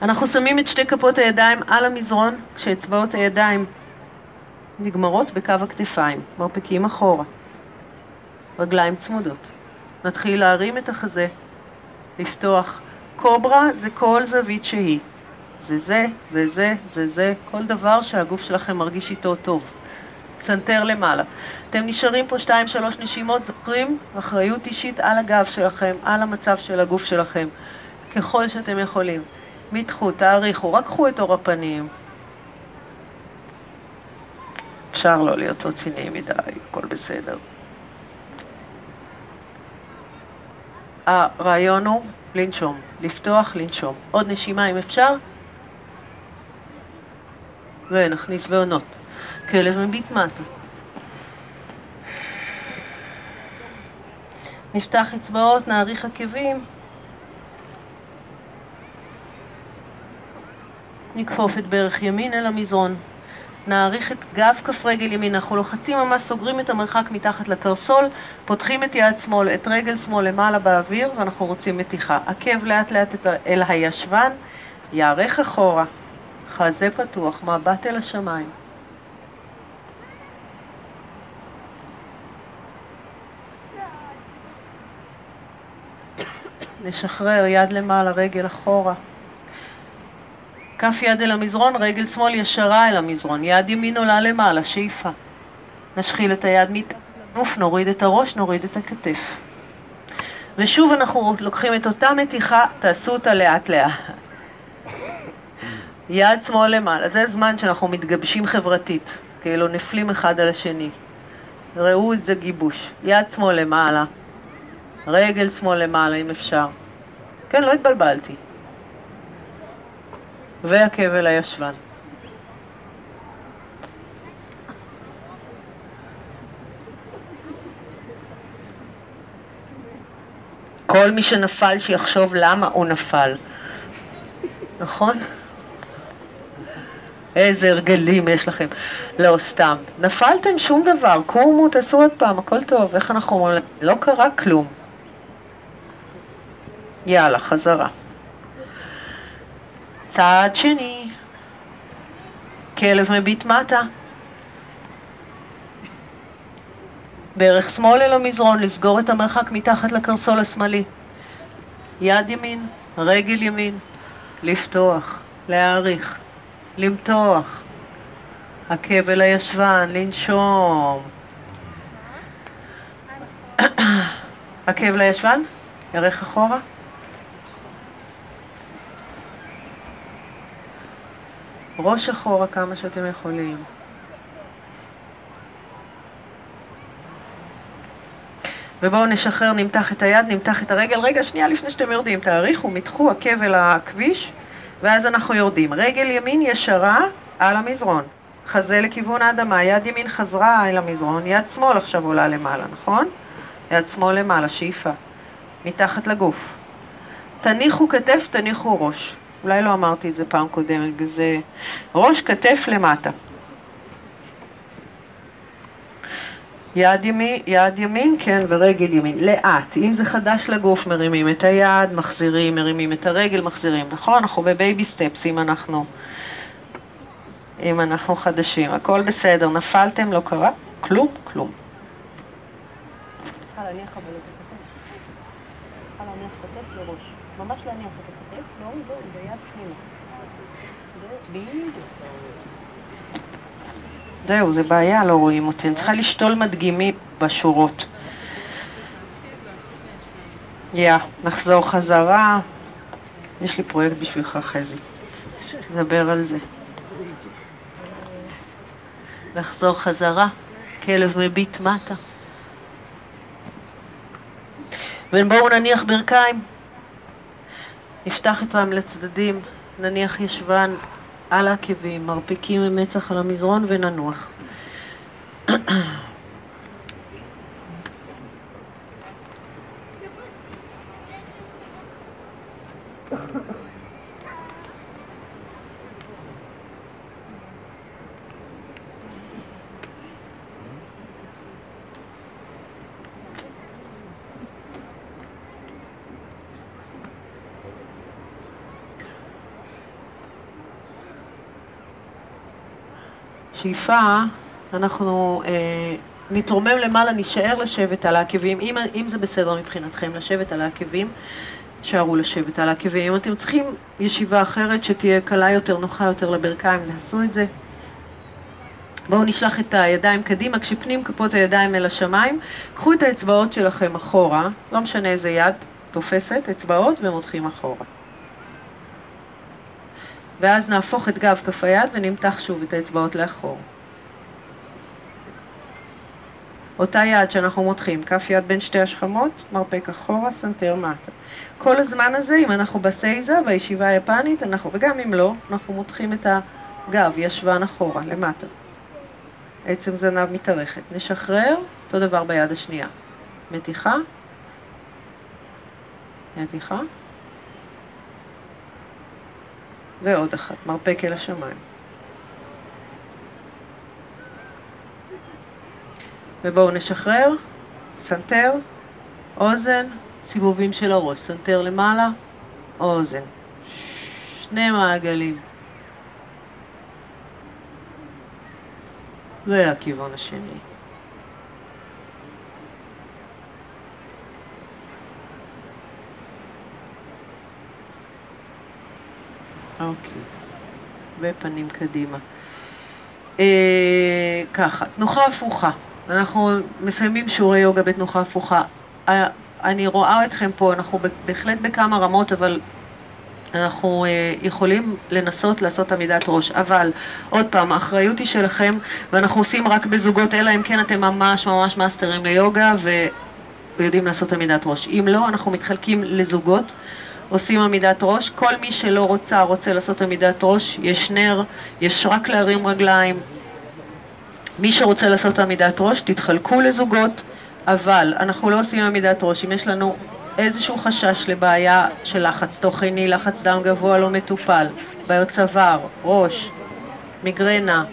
אנחנו שמים את שתי כפות הידיים על המזרון, כשאצבעות הידיים נגמרות בקו הכתפיים, מרפקים אחורה. רגליים צמודות. נתחיל להרים את החזה, לפתוח. קוברה זה כל זווית שהיא. זה זה, זה זה, זה זה, כל דבר שהגוף שלכם מרגיש איתו טוב. צנתר למעלה. אתם נשארים פה שתיים, שלוש נשימות, זוכרים? אחריות אישית על הגב שלכם, על המצב של הגוף שלכם, ככל שאתם יכולים. מתחו, תאריכו, רק קחו את אור הפנים. אפשר לא להיות רציניים מדי, הכל בסדר. הרעיון הוא לנשום, לפתוח, לנשום. עוד נשימה אם אפשר. ונכניס בעונות. כלב מביט מטה. נפתח אצבעות, נאריך עקבים. נכפוף את ברך ימין אל המזרון. נעריך את גב כף רגל ימין, אנחנו לוחצים ממש, סוגרים את המרחק מתחת לקרסול, פותחים את יד שמאל, את רגל שמאל למעלה באוויר, ואנחנו רוצים מתיחה. עקב לאט לאט אל הישבן, יערך אחורה, חזה פתוח, מבט אל השמיים. נשחרר יד למעלה, רגל אחורה. כף יד אל המזרון, רגל שמאל ישרה אל המזרון, יד ימין עולה למעלה, שאיפה. נשחיל את היד מתעוף, נוריד את הראש, נוריד את הכתף. ושוב אנחנו לוקחים את אותה מתיחה, תעשו אותה לאט לאט. יד שמאל למעלה, זה זמן שאנחנו מתגבשים חברתית, כאילו נפלים אחד על השני. ראו את זה גיבוש. יד שמאל למעלה, רגל שמאל למעלה אם אפשר. כן, לא התבלבלתי. והכבל הישבן. כל מי שנפל שיחשוב למה הוא נפל, נכון? איזה הרגלים יש לכם. לא, סתם. נפלתם שום דבר, קומו, תעשו עוד פעם, הכל טוב. איך אנחנו אומרים? לא קרה כלום. יאללה, חזרה. צעד שני, כלב מביט מטה. ברך שמאל אל המזרון, לסגור את המרחק מתחת לקרסול השמאלי. יד ימין, רגל ימין, לפתוח, להעריך, למתוח. עקב אל הישבן, לנשום. עקב לישבן, ירך אחורה. ראש אחורה כמה שאתם יכולים. ובואו נשחרר, נמתח את היד, נמתח את הרגל. רגע, שנייה לפני שאתם יורדים, תאריכו, מתחו עקב אל הכביש, ואז אנחנו יורדים. רגל ימין ישרה על המזרון. חזה לכיוון האדמה, יד ימין חזרה אל המזרון, יד שמאל עכשיו עולה למעלה, נכון? יד שמאל למעלה, שאיפה. מתחת לגוף. תניחו כתף, תניחו ראש. אולי לא אמרתי את זה פעם קודמת, וזה ראש כתף למטה. יד ימין, יד ימין, כן, ורגל ימין, לאט. אם זה חדש לגוף, מרימים את היד, מחזירים, מרימים את הרגל, מחזירים. נכון? אנחנו בבייבי סטפס, אם אנחנו, אם אנחנו חדשים. הכל בסדר, נפלתם, לא קרה, כלום, כלום. ממש להניח את הכתף, להוריד, להוריד, ביד פנימה. זהו, זה בעיה, לא רואים אותי. אני צריכה לשתול מדגימים בשורות. יא, נחזור חזרה. יש לי פרויקט בשבילך, חזי. נדבר על זה. לחזור חזרה, כלב מביט מטה. ובואו נניח ברכיים, נפתח אותם לצדדים, נניח ישבן על העקבים, מרפקים ממצח על המזרון וננוח. שאיפה, אנחנו אה, נתרומם למעלה, נישאר לשבת על העקבים, אם, אם זה בסדר מבחינתכם, לשבת על העקבים, תשארו לשבת על העקבים. אם אתם צריכים ישיבה אחרת שתהיה קלה יותר, נוחה יותר לברכיים, תעשו את זה. בואו נשלח את הידיים קדימה, כשפנים כפות הידיים אל השמיים, קחו את האצבעות שלכם אחורה, לא משנה איזה יד תופסת, אצבעות ומותחים אחורה. ואז נהפוך את גב כף היד ונמתח שוב את האצבעות לאחור. אותה יד שאנחנו מותחים, כף יד בין שתי השכמות, מרפק אחורה, סנטר מטה. כל הזמן הזה, אם אנחנו בסייזה, בישיבה היפנית, אנחנו, וגם אם לא, אנחנו מותחים את הגב, ישבן אחורה, למטה. עצם זנב מתארכת. נשחרר, אותו דבר ביד השנייה. מתיחה, מתיחה, ועוד אחת, מרפק אל השמיים. ובואו נשחרר, סנטר, אוזן, סיבובים של הראש, סנטר למעלה, אוזן. שני מעגלים. והכיוון השני. אוקיי. ופנים קדימה. אה, ככה, תנוחה הפוכה. אנחנו מסיימים שיעורי יוגה בתנוחה הפוכה. אה, אני רואה אתכם פה, אנחנו בהחלט בכמה רמות, אבל אנחנו אה, יכולים לנסות לעשות עמידת ראש. אבל, עוד פעם, האחריות היא שלכם, ואנחנו עושים רק בזוגות, אלא אם כן אתם ממש ממש מאסטרים ליוגה ויודעים לעשות עמידת ראש. אם לא, אנחנו מתחלקים לזוגות. עושים עמידת ראש. כל מי שלא רוצה, רוצה לעשות עמידת ראש, יש נר, יש רק להרים רגליים. מי שרוצה לעשות עמידת ראש, תתחלקו לזוגות, אבל אנחנו לא עושים עמידת ראש. אם יש לנו איזשהו חשש לבעיה של לחץ תוכני, לחץ דם גבוה לא מטופל, בעיות צוואר, ראש, מיגרנה,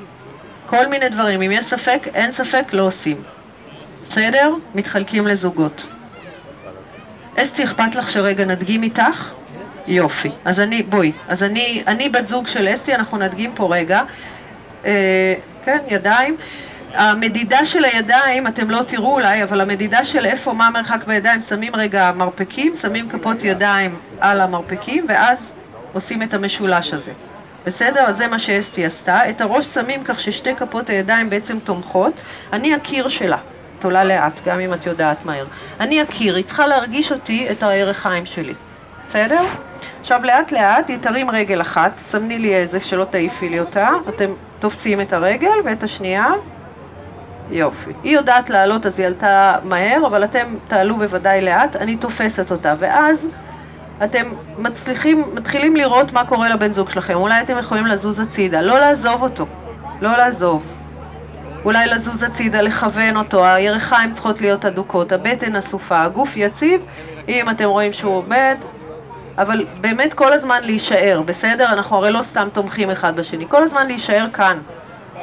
כל מיני דברים. אם יש ספק, אין ספק, לא עושים. בסדר? מתחלקים לזוגות. אסתי, אכפת לך שרגע נדגים איתך? יופי. אז אני, בואי. אז אני, אני בת זוג של אסתי, אנחנו נדגים פה רגע. אה, כן, ידיים. המדידה של הידיים, אתם לא תראו אולי, אבל המדידה של איפה, מה המרחק בידיים, שמים רגע מרפקים, שמים כפות ידיים על המרפקים, ואז עושים את המשולש הזה. בסדר? אז זה מה שאסתי עשתה. את הראש שמים כך ששתי כפות הידיים בעצם תומכות. אני הקיר שלה. עולה לאט, גם אם את יודעת מהר. אני אכיר, היא צריכה להרגיש אותי, את הירכיים שלי. בסדר? עכשיו לאט לאט היא תרים רגל אחת, סמני לי איזה שלא תעיפי לי אותה, אתם תופסים את הרגל ואת השנייה, יופי. היא יודעת לעלות אז היא עלתה מהר, אבל אתם תעלו בוודאי לאט, אני תופסת אותה, ואז אתם מצליחים, מתחילים לראות מה קורה לבן זוג שלכם, אולי אתם יכולים לזוז הצידה, לא לעזוב אותו, לא לעזוב. אולי לזוז הצידה, לכוון אותו, הירכיים צריכות להיות אדוקות, הבטן אסופה, הגוף יציב, אם אתם רואים שהוא עובד, אבל באמת כל הזמן להישאר, בסדר? אנחנו הרי לא סתם תומכים אחד בשני, כל הזמן להישאר כאן,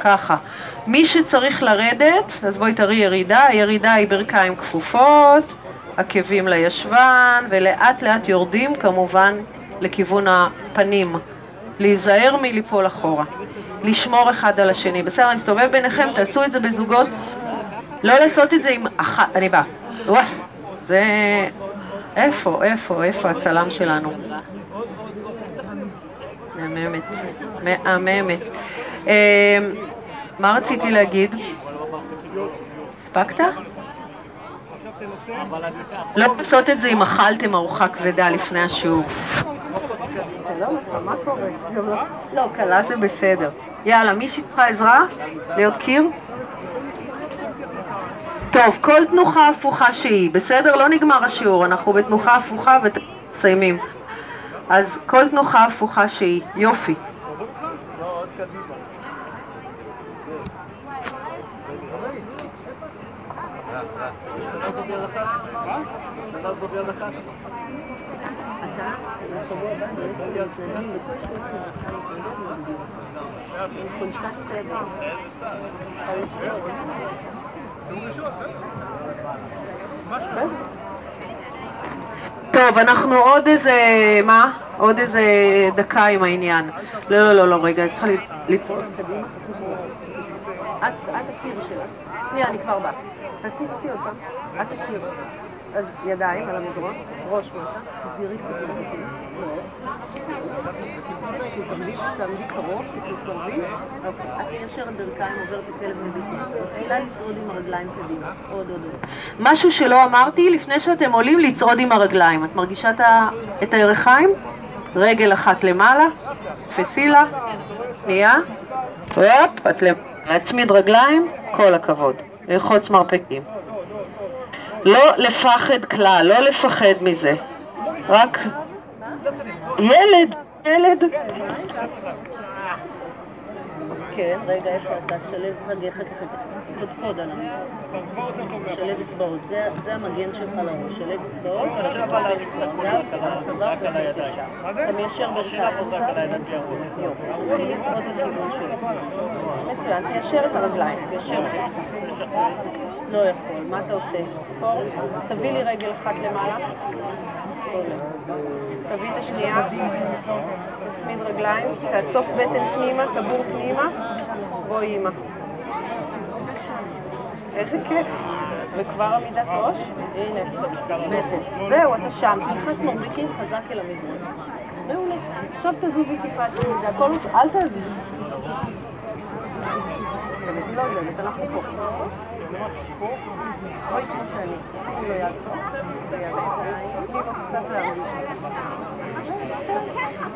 ככה. מי שצריך לרדת, אז בואי תראי ירידה, הירידה היא ברכיים כפופות, עקבים לישבן, ולאט לאט יורדים כמובן לכיוון הפנים. להיזהר מליפול אחורה. לשמור אחד על השני. בסדר, אני אסתובב ביניכם, תעשו את זה בזוגות. לא לעשות את זה עם אחת, אני באה. וואו, זה... איפה, איפה, איפה הצלם שלנו? מהממת, מהממת. אמ, מה רציתי להגיד? הספקת? לא לעשות את זה אם אכלתם ארוחה כבדה לפני השיעור. לא, קלה זה בסדר. יאללה, מישהי צריכה עזרה? להיות קיר? טוב, כל תנוחה הפוכה שהיא, בסדר? לא נגמר השיעור, אנחנו בתנוחה הפוכה ומסיימים. אז כל תנוחה הפוכה שהיא, יופי. טוב, אנחנו עוד איזה, מה? עוד איזה דקה עם העניין. לא, לא, לא, לא, רגע, צריכה לצעוד קדימה. את הקיר שלה. שנייה, אני כבר באה. תעשי אותה. את הקיר. אז ידיים על המדרון, ראש מטה, תסבירי קצת תעמדי קרוב, תתקרבי, אוקיי, את מיישרת ברכיים, עוברת את כלב נביטים, מתחילה לצעוד עם הרגליים קדימה, עוד עוד עוד. משהו שלא אמרתי, לפני שאתם עולים לצעוד עם הרגליים, את מרגישה את הירכיים? רגל אחת למעלה, תפסי לה, שנייה, הופ, את להצמיד רגליים, כל הכבוד, ללחוץ מרפקים. לא לפחד כלל, לא לפחד מזה. רק ילד, ילד. כן, רגע, איפה אתה? שלב, רגע, חכה, חכה. קודקוד על שלב אצבעות, זה המגן שלך לראש. שלב אצבעות, אתה מיישר ברכיים. מצוין, תיישר את הרגליים, תיישר. לא יכול, מה אתה עושה? תביא לי רגל אחת למעלה. תביא את השנייה, תצמיד רגליים, תאסוף בטן פנימה, טבור פנימה, בואי אימא. איזה כיף. וכבר עמידת ראש? הנה. זהו, אתה שם. תלחץ מרביקים חזק אל המזרון. מעולה. עכשיו תזוזי טיפה, זה הכל, אל תזוזי. לא יודעת, אנחנו פה. אוי כמו שאני.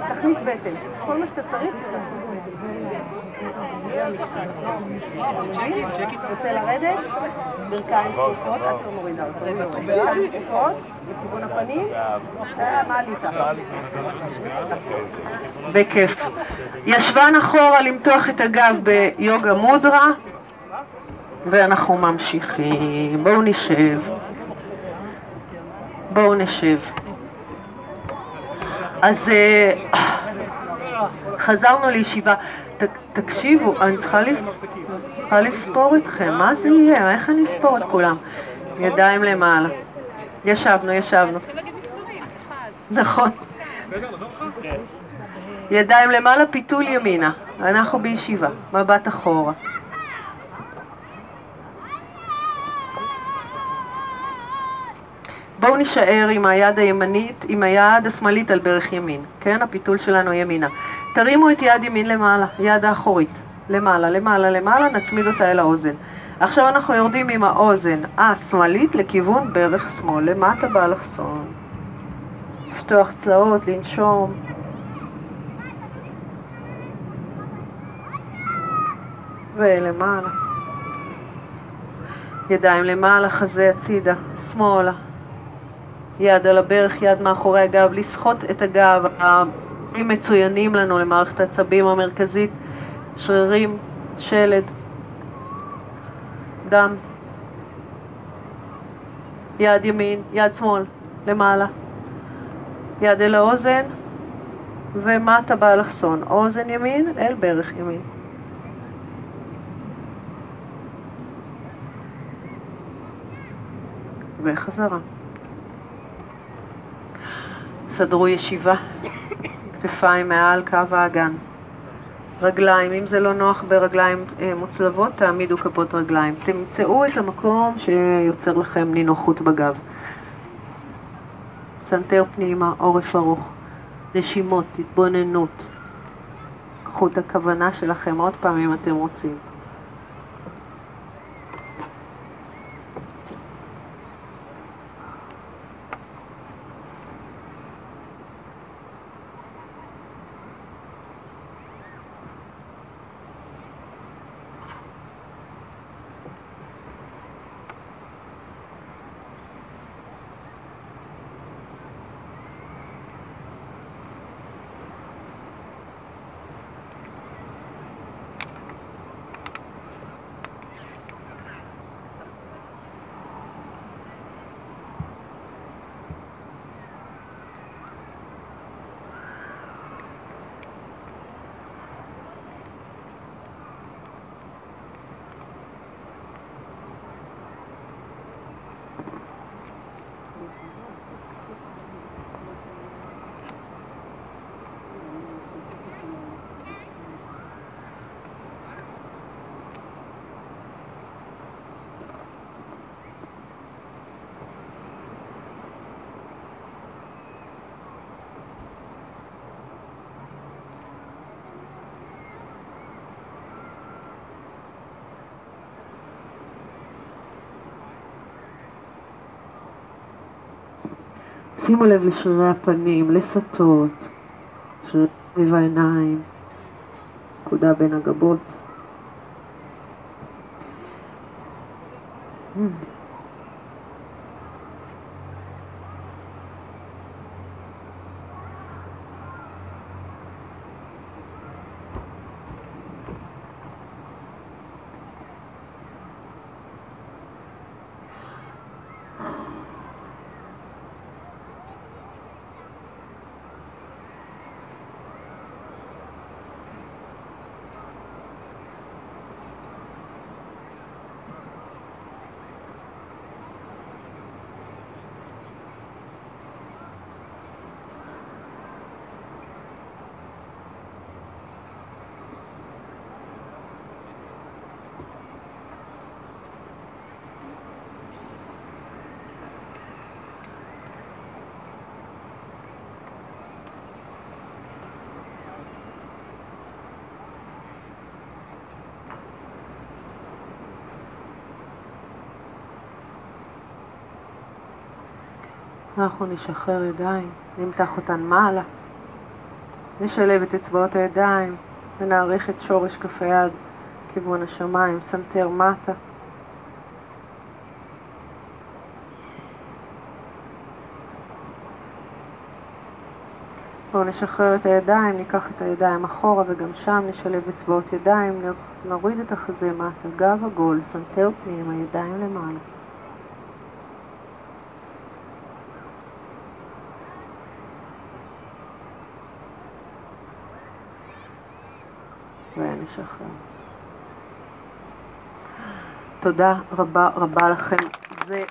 תכניס בטן, כל מה שאתה צריך זה רוצה לרדת? ברכיים פתוחות, את לא מורידה אותו. ברכיים פתוחות, לכיוון הפנים, מה עלית? בכיף. ישבן אחורה למתוח את הגב ביוגה מודרה, ואנחנו ממשיכים. בואו נשב. בואו נשב. אז אה, חזרנו לישיבה. תקשיבו, אני צריכה, לס... צריכה לספור אתכם, מה זה יהיה? איך אני אספור את כולם? ידיים למעלה. ישבנו, ישבנו. נכון. ידיים למעלה, פיתול ימינה. אנחנו בישיבה, מבט אחורה. בואו נישאר עם היד הימנית, עם היד השמאלית על ברך ימין, כן? הפיתול שלנו ימינה. תרימו את יד ימין למעלה, יד האחורית, למעלה, למעלה, למעלה, נצמיד אותה אל האוזן. עכשיו אנחנו יורדים עם האוזן השמאלית לכיוון ברך שמאל, למטה באלכסון. לפתוח צלעות, לנשום. ולמעלה. ידיים למעלה, חזה הצידה, שמאלה. יד על הברך, יד מאחורי הגב, לסחוט את הגב. הדברים מצוינים לנו למערכת העצבים המרכזית, שרירים, שלד, דם. יד ימין, יד שמאל, למעלה. יד אל האוזן, ומטה באלכסון. אוזן ימין אל ברך ימין. וחזרה. סדרו ישיבה, כתפיים מעל קו האגן. רגליים, אם זה לא נוח ברגליים אה, מוצלבות, תעמידו כפות רגליים. תמצאו את המקום שיוצר לכם נינוחות בגב. סנטר פנימה, עורף ארוך, נשימות, התבוננות. קחו את הכוונה שלכם עוד פעם אם אתם רוצים. שימו לב לשרירי הפנים, לסטות, שרירי העיניים, נקודה בין הגבות. Mm. אנחנו נשחרר ידיים, נמתח אותן מעלה, נשלב את אצבעות הידיים ונאריך את שורש כף היד כיוון השמיים, סנטר מטה. בואו נשחרר את הידיים, ניקח את הידיים אחורה וגם שם נשלב אצבעות ידיים, נוריד את החזה מטה, גב עגול, סנטר פנימה, הידיים למעלה. ונשחרר. תודה רבה רבה לכם. זה